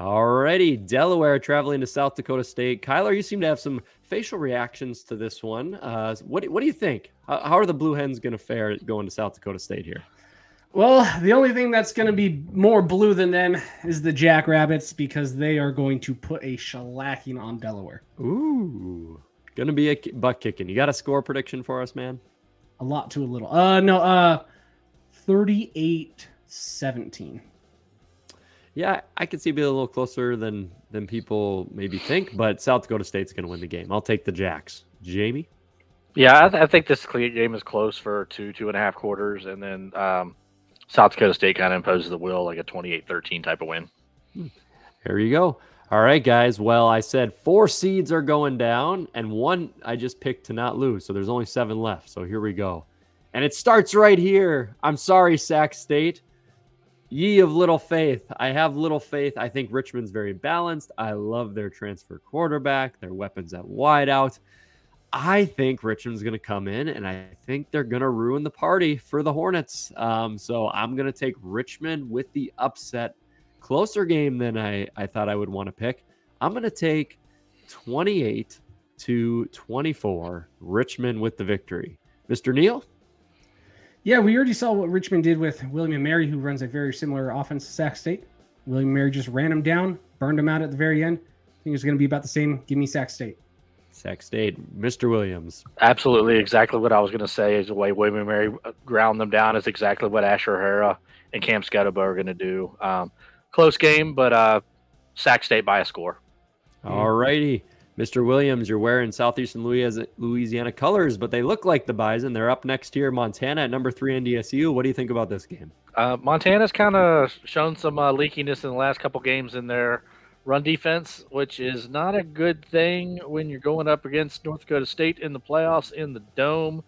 Alrighty, Delaware traveling to South Dakota State. Kyler, you seem to have some facial reactions to this one. Uh, what what do you think? How, how are the Blue Hens going to fare going to South Dakota State here? Well, the only thing that's going to be more blue than them is the Jackrabbits because they are going to put a shellacking on Delaware. Ooh, going to be a butt kicking. You got a score prediction for us, man? A lot to a little. Uh, no, uh, 38 17. Yeah, I could see it be a little closer than than people maybe think, but South Dakota State's going to win the game. I'll take the Jacks. Jamie? Yeah, I, th- I think this game is close for two, two and a half quarters, and then um, South Dakota State kind of imposes the will, like a 28 13 type of win. There you go. All right, guys. Well, I said four seeds are going down, and one I just picked to not lose. So there's only seven left. So here we go. And it starts right here. I'm sorry, Sac State. Ye of little faith. I have little faith. I think Richmond's very balanced. I love their transfer quarterback, their weapons at wideout. I think Richmond's going to come in, and I think they're going to ruin the party for the Hornets. Um, so I'm going to take Richmond with the upset closer game than I, I thought I would want to pick. I'm going to take 28 to 24, Richmond with the victory. Mr. Neal? Yeah, we already saw what Richmond did with William and Mary, who runs a very similar offense to Sac State. William and Mary just ran him down, burned him out at the very end. I think it's going to be about the same. Give me Sac State. Sac State, Mr. Williams. Absolutely, exactly what I was going to say is the way William and Mary uh, ground them down is exactly what Asher O'Hara and Cam Skattebo are going to do. Um, close game, but uh, Sac State by a score. All righty. Mr. Williams, you're wearing Southeastern Louisiana, colors, but they look like the Bison. They're up next here, Montana at number three NDSU. What do you think about this game? Uh, Montana's kind of shown some uh, leakiness in the last couple games in their run defense, which is not a good thing when you're going up against North Dakota State in the playoffs in the dome.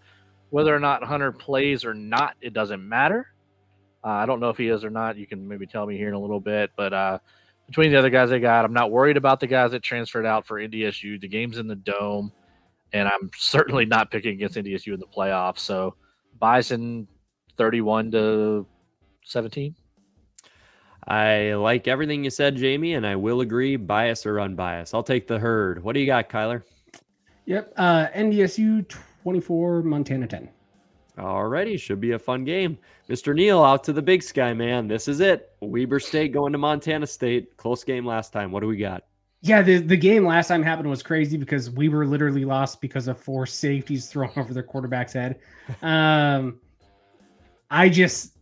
Whether or not Hunter plays or not, it doesn't matter. Uh, I don't know if he is or not. You can maybe tell me here in a little bit, but uh, between the other guys they got, I'm not worried about the guys that transferred out for NDSU. The game's in the dome, and I'm (laughs) certainly not picking against NDSU in the playoffs. So Bison 31 to 17. I like everything you said, Jamie, and I will agree, bias or unbiased. I'll take the herd. What do you got, Kyler? Yep. Uh, NDSU 24, Montana 10. Alrighty, should be a fun game. Mr. Neal out to the big sky, man. This is it. Weber State going to Montana State. Close game last time. What do we got? Yeah, the, the game last time happened was crazy because we were literally lost because of four safeties thrown (laughs) over their quarterback's head. Um, I just,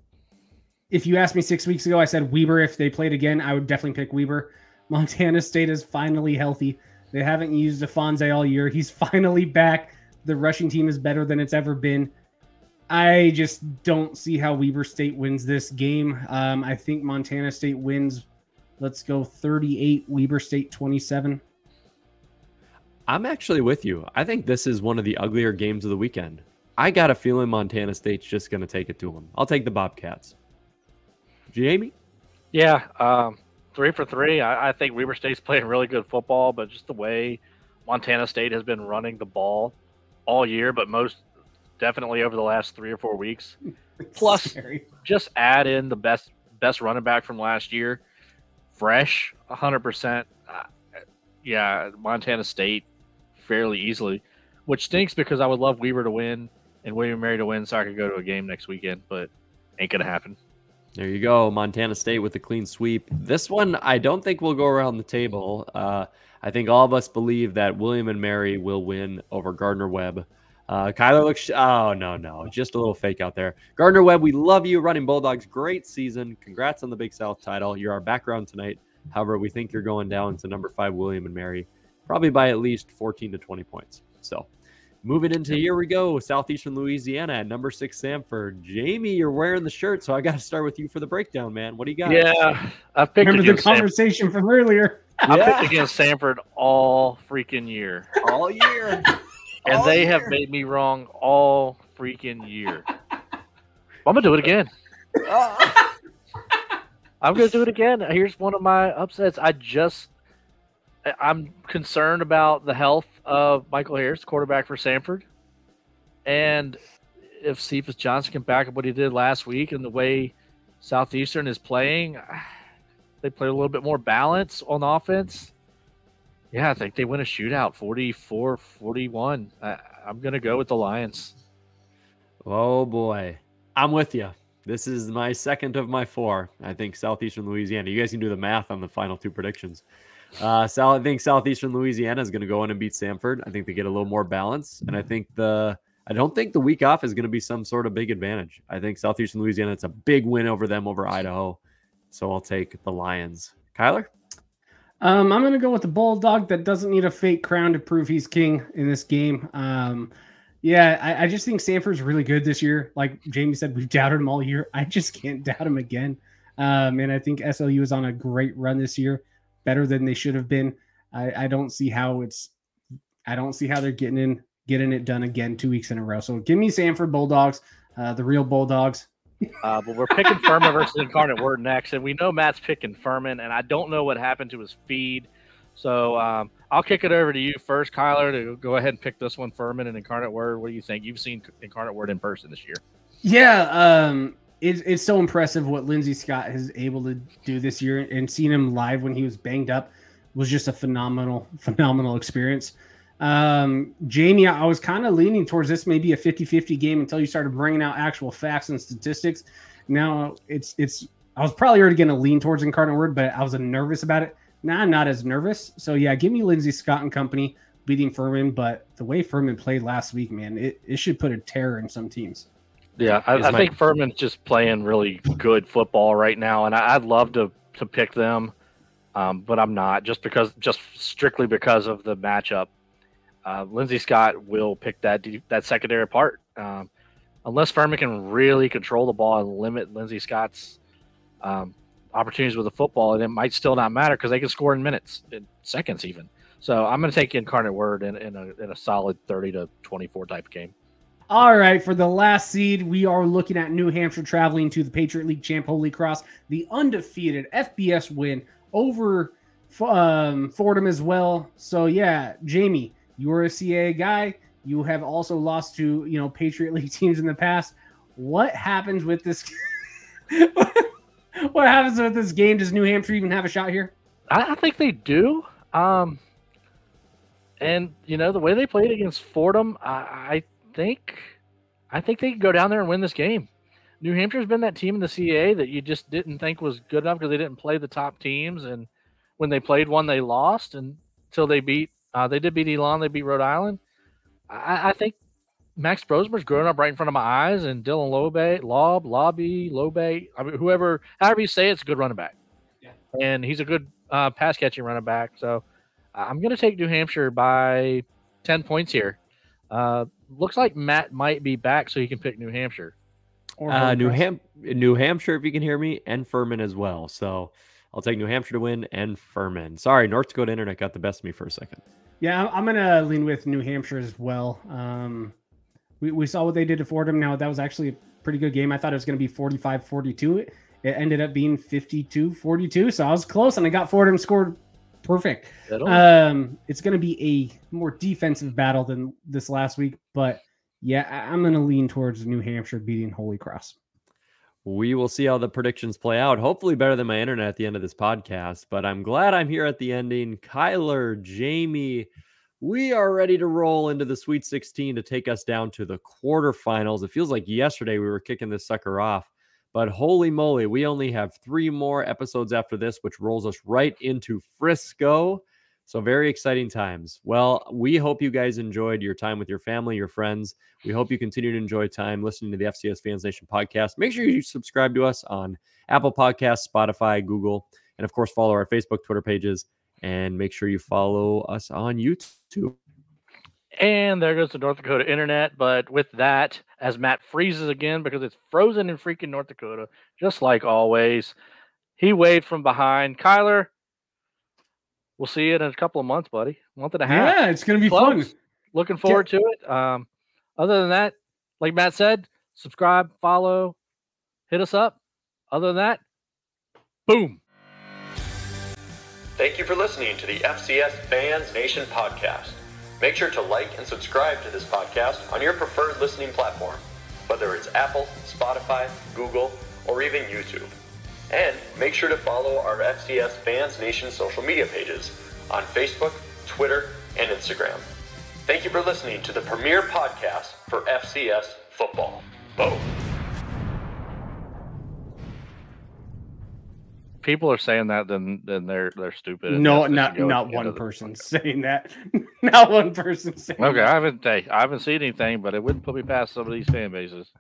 if you asked me six weeks ago, I said Weber. If they played again, I would definitely pick Weber. (laughs) Montana State is finally healthy. They haven't used Ifanse all year. He's (laughs) finally back. The rushing team is better than it's ever been. I just don't see how Weber State wins this game. Um, I think Montana State wins. Let's go 38, Weber State 27. I'm actually with you. I think this is one of the uglier games of the weekend. I got a feeling Montana State's just going to take it to them. I'll take the Bobcats. Jamie? Yeah, um, three for three. I, I think Weber State's (laughs) playing really good football, but just the way Montana State has been running the ball all year, but most definitely over the last three or four weeks. (laughs) Plus, Scary. just add in the best best running back from last year, fresh, hundred percent. Uh, yeah, Montana State fairly easily, which stinks because I would love Weber to win and William Mary to win so I could go to a game next weekend, but ain't gonna happen. There you go, Montana State with a clean sweep. This one, I don't think we'll go around the table. Uh, I think all of us believe that William and Mary will win over Gardner Webb. Uh, Kyler looks. Oh no, no, just a little fake out there. Gardner Webb, we love you, running Bulldogs. Great season. Congrats on the Big South title. You're our background tonight. However, we think you're going down to number five, William and Mary, probably by at least 14 to 20 points. So Moving into here we go, southeastern Louisiana at number six, Samford. Jamie, you're wearing the shirt, so I got to start with you for the breakdown, man. What do you got? Yeah, I picked Remember the conversation Samford. from earlier. I yeah. picked against Samford all freaking year, all year, and they year. have made me wrong all freaking year. I'm gonna do it again. (laughs) I'm gonna do it again. Here's one of my upsets. I just I'm concerned about the health of Michael Hiers, quarterback for Samford, and if Cephus Johnson can back up what he did last week and the way Southeastern is playing, they play a little bit more balance on offense. Yeah, I think they win a shootout 44 41. I, I'm going to go with the Lions. Oh, boy. I'm with you. This is my second of my four. I think Southeastern Louisiana. You guys can do the math on the final two predictions. Uh, South, I think Southeastern Louisiana is going to go in and beat Samford. I think they get a little more balance, and I think the I don't think the week off is going to be some sort of big advantage. I think Southeastern Louisiana it's a big win over them over Idaho, so I'll take the Lions. Kyler. Um, I'm going to go with the Bulldog that doesn't need a fake crown to prove he's king in this game. Um, yeah, I, I, just think Samford's really good this year. Like Jamie said, we've doubted him all year. (laughs) I just can't doubt him again. Um, and I think SLU is on a great run this year better than they should have been. I, I don't see how it's I don't see how they're getting in getting it done again two weeks in a row. So give me Samford Bulldogs, uh, the real Bulldogs. Uh, but we're picking Furman versus Incarnate Word next, and we know Matt's picking Furman, and I don't know what happened to his feed. So um, I'll kick it over to you first, Kyler, to go ahead and pick this one, Furman and Incarnate Word. What do you think? You've seen Incarnate Word in person this year. Yeah, um, it's, it's so impressive what Lindsey Scott has able to do this year and seeing him live when he was banged up was just a phenomenal, phenomenal experience. Um, Jamie, I was kind of leaning towards this maybe a 50 50 game until you started bringing out actual facts and statistics. Now it's, it's, I was probably already going to lean towards Incarnate Word, but I was nervous about it. Now I'm not as nervous. So yeah, give me Lindsey Scott and company beating Furman. But the way Furman played last week, man, it, it should put a terror in some teams. Yeah, I, I my... think Furman's just playing really good football right now, and I, would love to to pick them, um, but I'm not just because just strictly because of the matchup. Uh, Lindsey Scott will pick that that secondary apart um, unless Furman can really control the ball and limit Lindsey Scott's um, opportunities with the football, and it might still not matter because they can score in minutes, in seconds even. So I'm going to take Incarnate Word in, in, a, in a solid 30 to 24 type game. All right, for the last seed, we are looking at New Hampshire traveling to the Patriot League champ Holy Cross, the undefeated FBS win over um, Fordham as well. So yeah, Jamie, you're a CAA guy. You have also lost to you know Patriot League (laughs) teams in the past. What happens with this? (laughs) what happens with this game? Does New Hampshire even have a shot here? I, I think they do. Um, and you know the way they played against Fordham, I, I think I think they can go down there and win this game. New Hampshire's been that team in the CAA that you just didn't think was good enough because they didn't play the top teams, and when they played one, they lost until they beat. Uh, they did beat Elon. They beat Rhode Island. I, I think Max Brosmer's growing up right in front of my eyes, and Dylan Lobe, Lob, Lobby, Lobe, I mean, whoever, however you say it, it's a good running back. Yeah. And he's a good uh, pass catching running back. So I'm going to take New Hampshire by 10 points here. Uh, looks like Matt might be back, so he can pick New Hampshire. Uh, New Ham, New Hampshire, if you can hear me, and Furman as well. So I'll take New Hampshire to win and Furman. Sorry, North Dakota Internet got the best of me for a second. Yeah, I'm gonna lean with New Hampshire as well. Um, we, we saw what they did to Fordham. Now that was actually a pretty good game. I thought it was gonna be 45-42. It ended up being 52-42. So I was close, and I got Fordham scored perfect. Um, it's going to be a more defensive battle than this last week, but yeah, I- am going to lean towards New Hampshire beating Holy Cross. We will see how the predictions play out. Hopefully, better than my internet at the end of this podcast. But I'm glad I'm here at the ending. Kyler, Jamie, we are ready to roll into the Sweet 16 to take us down to the quarterfinals. It feels like yesterday we were kicking this sucker off. But holy moly, we only have three more episodes after this, which rolls us right into Frisco. So, very exciting times. Well, we hope you guys enjoyed your time with your family, your friends. We hope you continue to enjoy time listening to the FCS Fans Nation podcast. Make sure you subscribe to us on Apple Podcasts, Spotify, Google, and of course, follow our Facebook, Twitter pages, and make sure you follow us on YouTube. And there goes the North Dakota internet. But with that, as Matt freezes again because it's frozen in freaking North Dakota, just like always, he waved from behind. Kyler, we'll see you in a couple of months, buddy. Month and a half. Yeah, it's gonna be Close. fun. Looking forward to it. Um, other than that, like Matt said, subscribe, follow, hit us up. Other than that, boom. Thank you for listening to the FCS Fans Nation podcast. Make sure to like and subscribe to this podcast on your preferred listening platform, whether it's Apple, Spotify, Google, or even YouTube. And make sure to follow our FCS Fans Nation social media pages on Facebook, Twitter, and Instagram. Thank you for listening to the premier podcast for FCS football. Boom. People are saying that, then then they're they're stupid. No, not not one the- person (laughs) saying that. not one person saying. Okay, that. I haven't I haven't seen anything, but it wouldn't put me past some of these fan bases.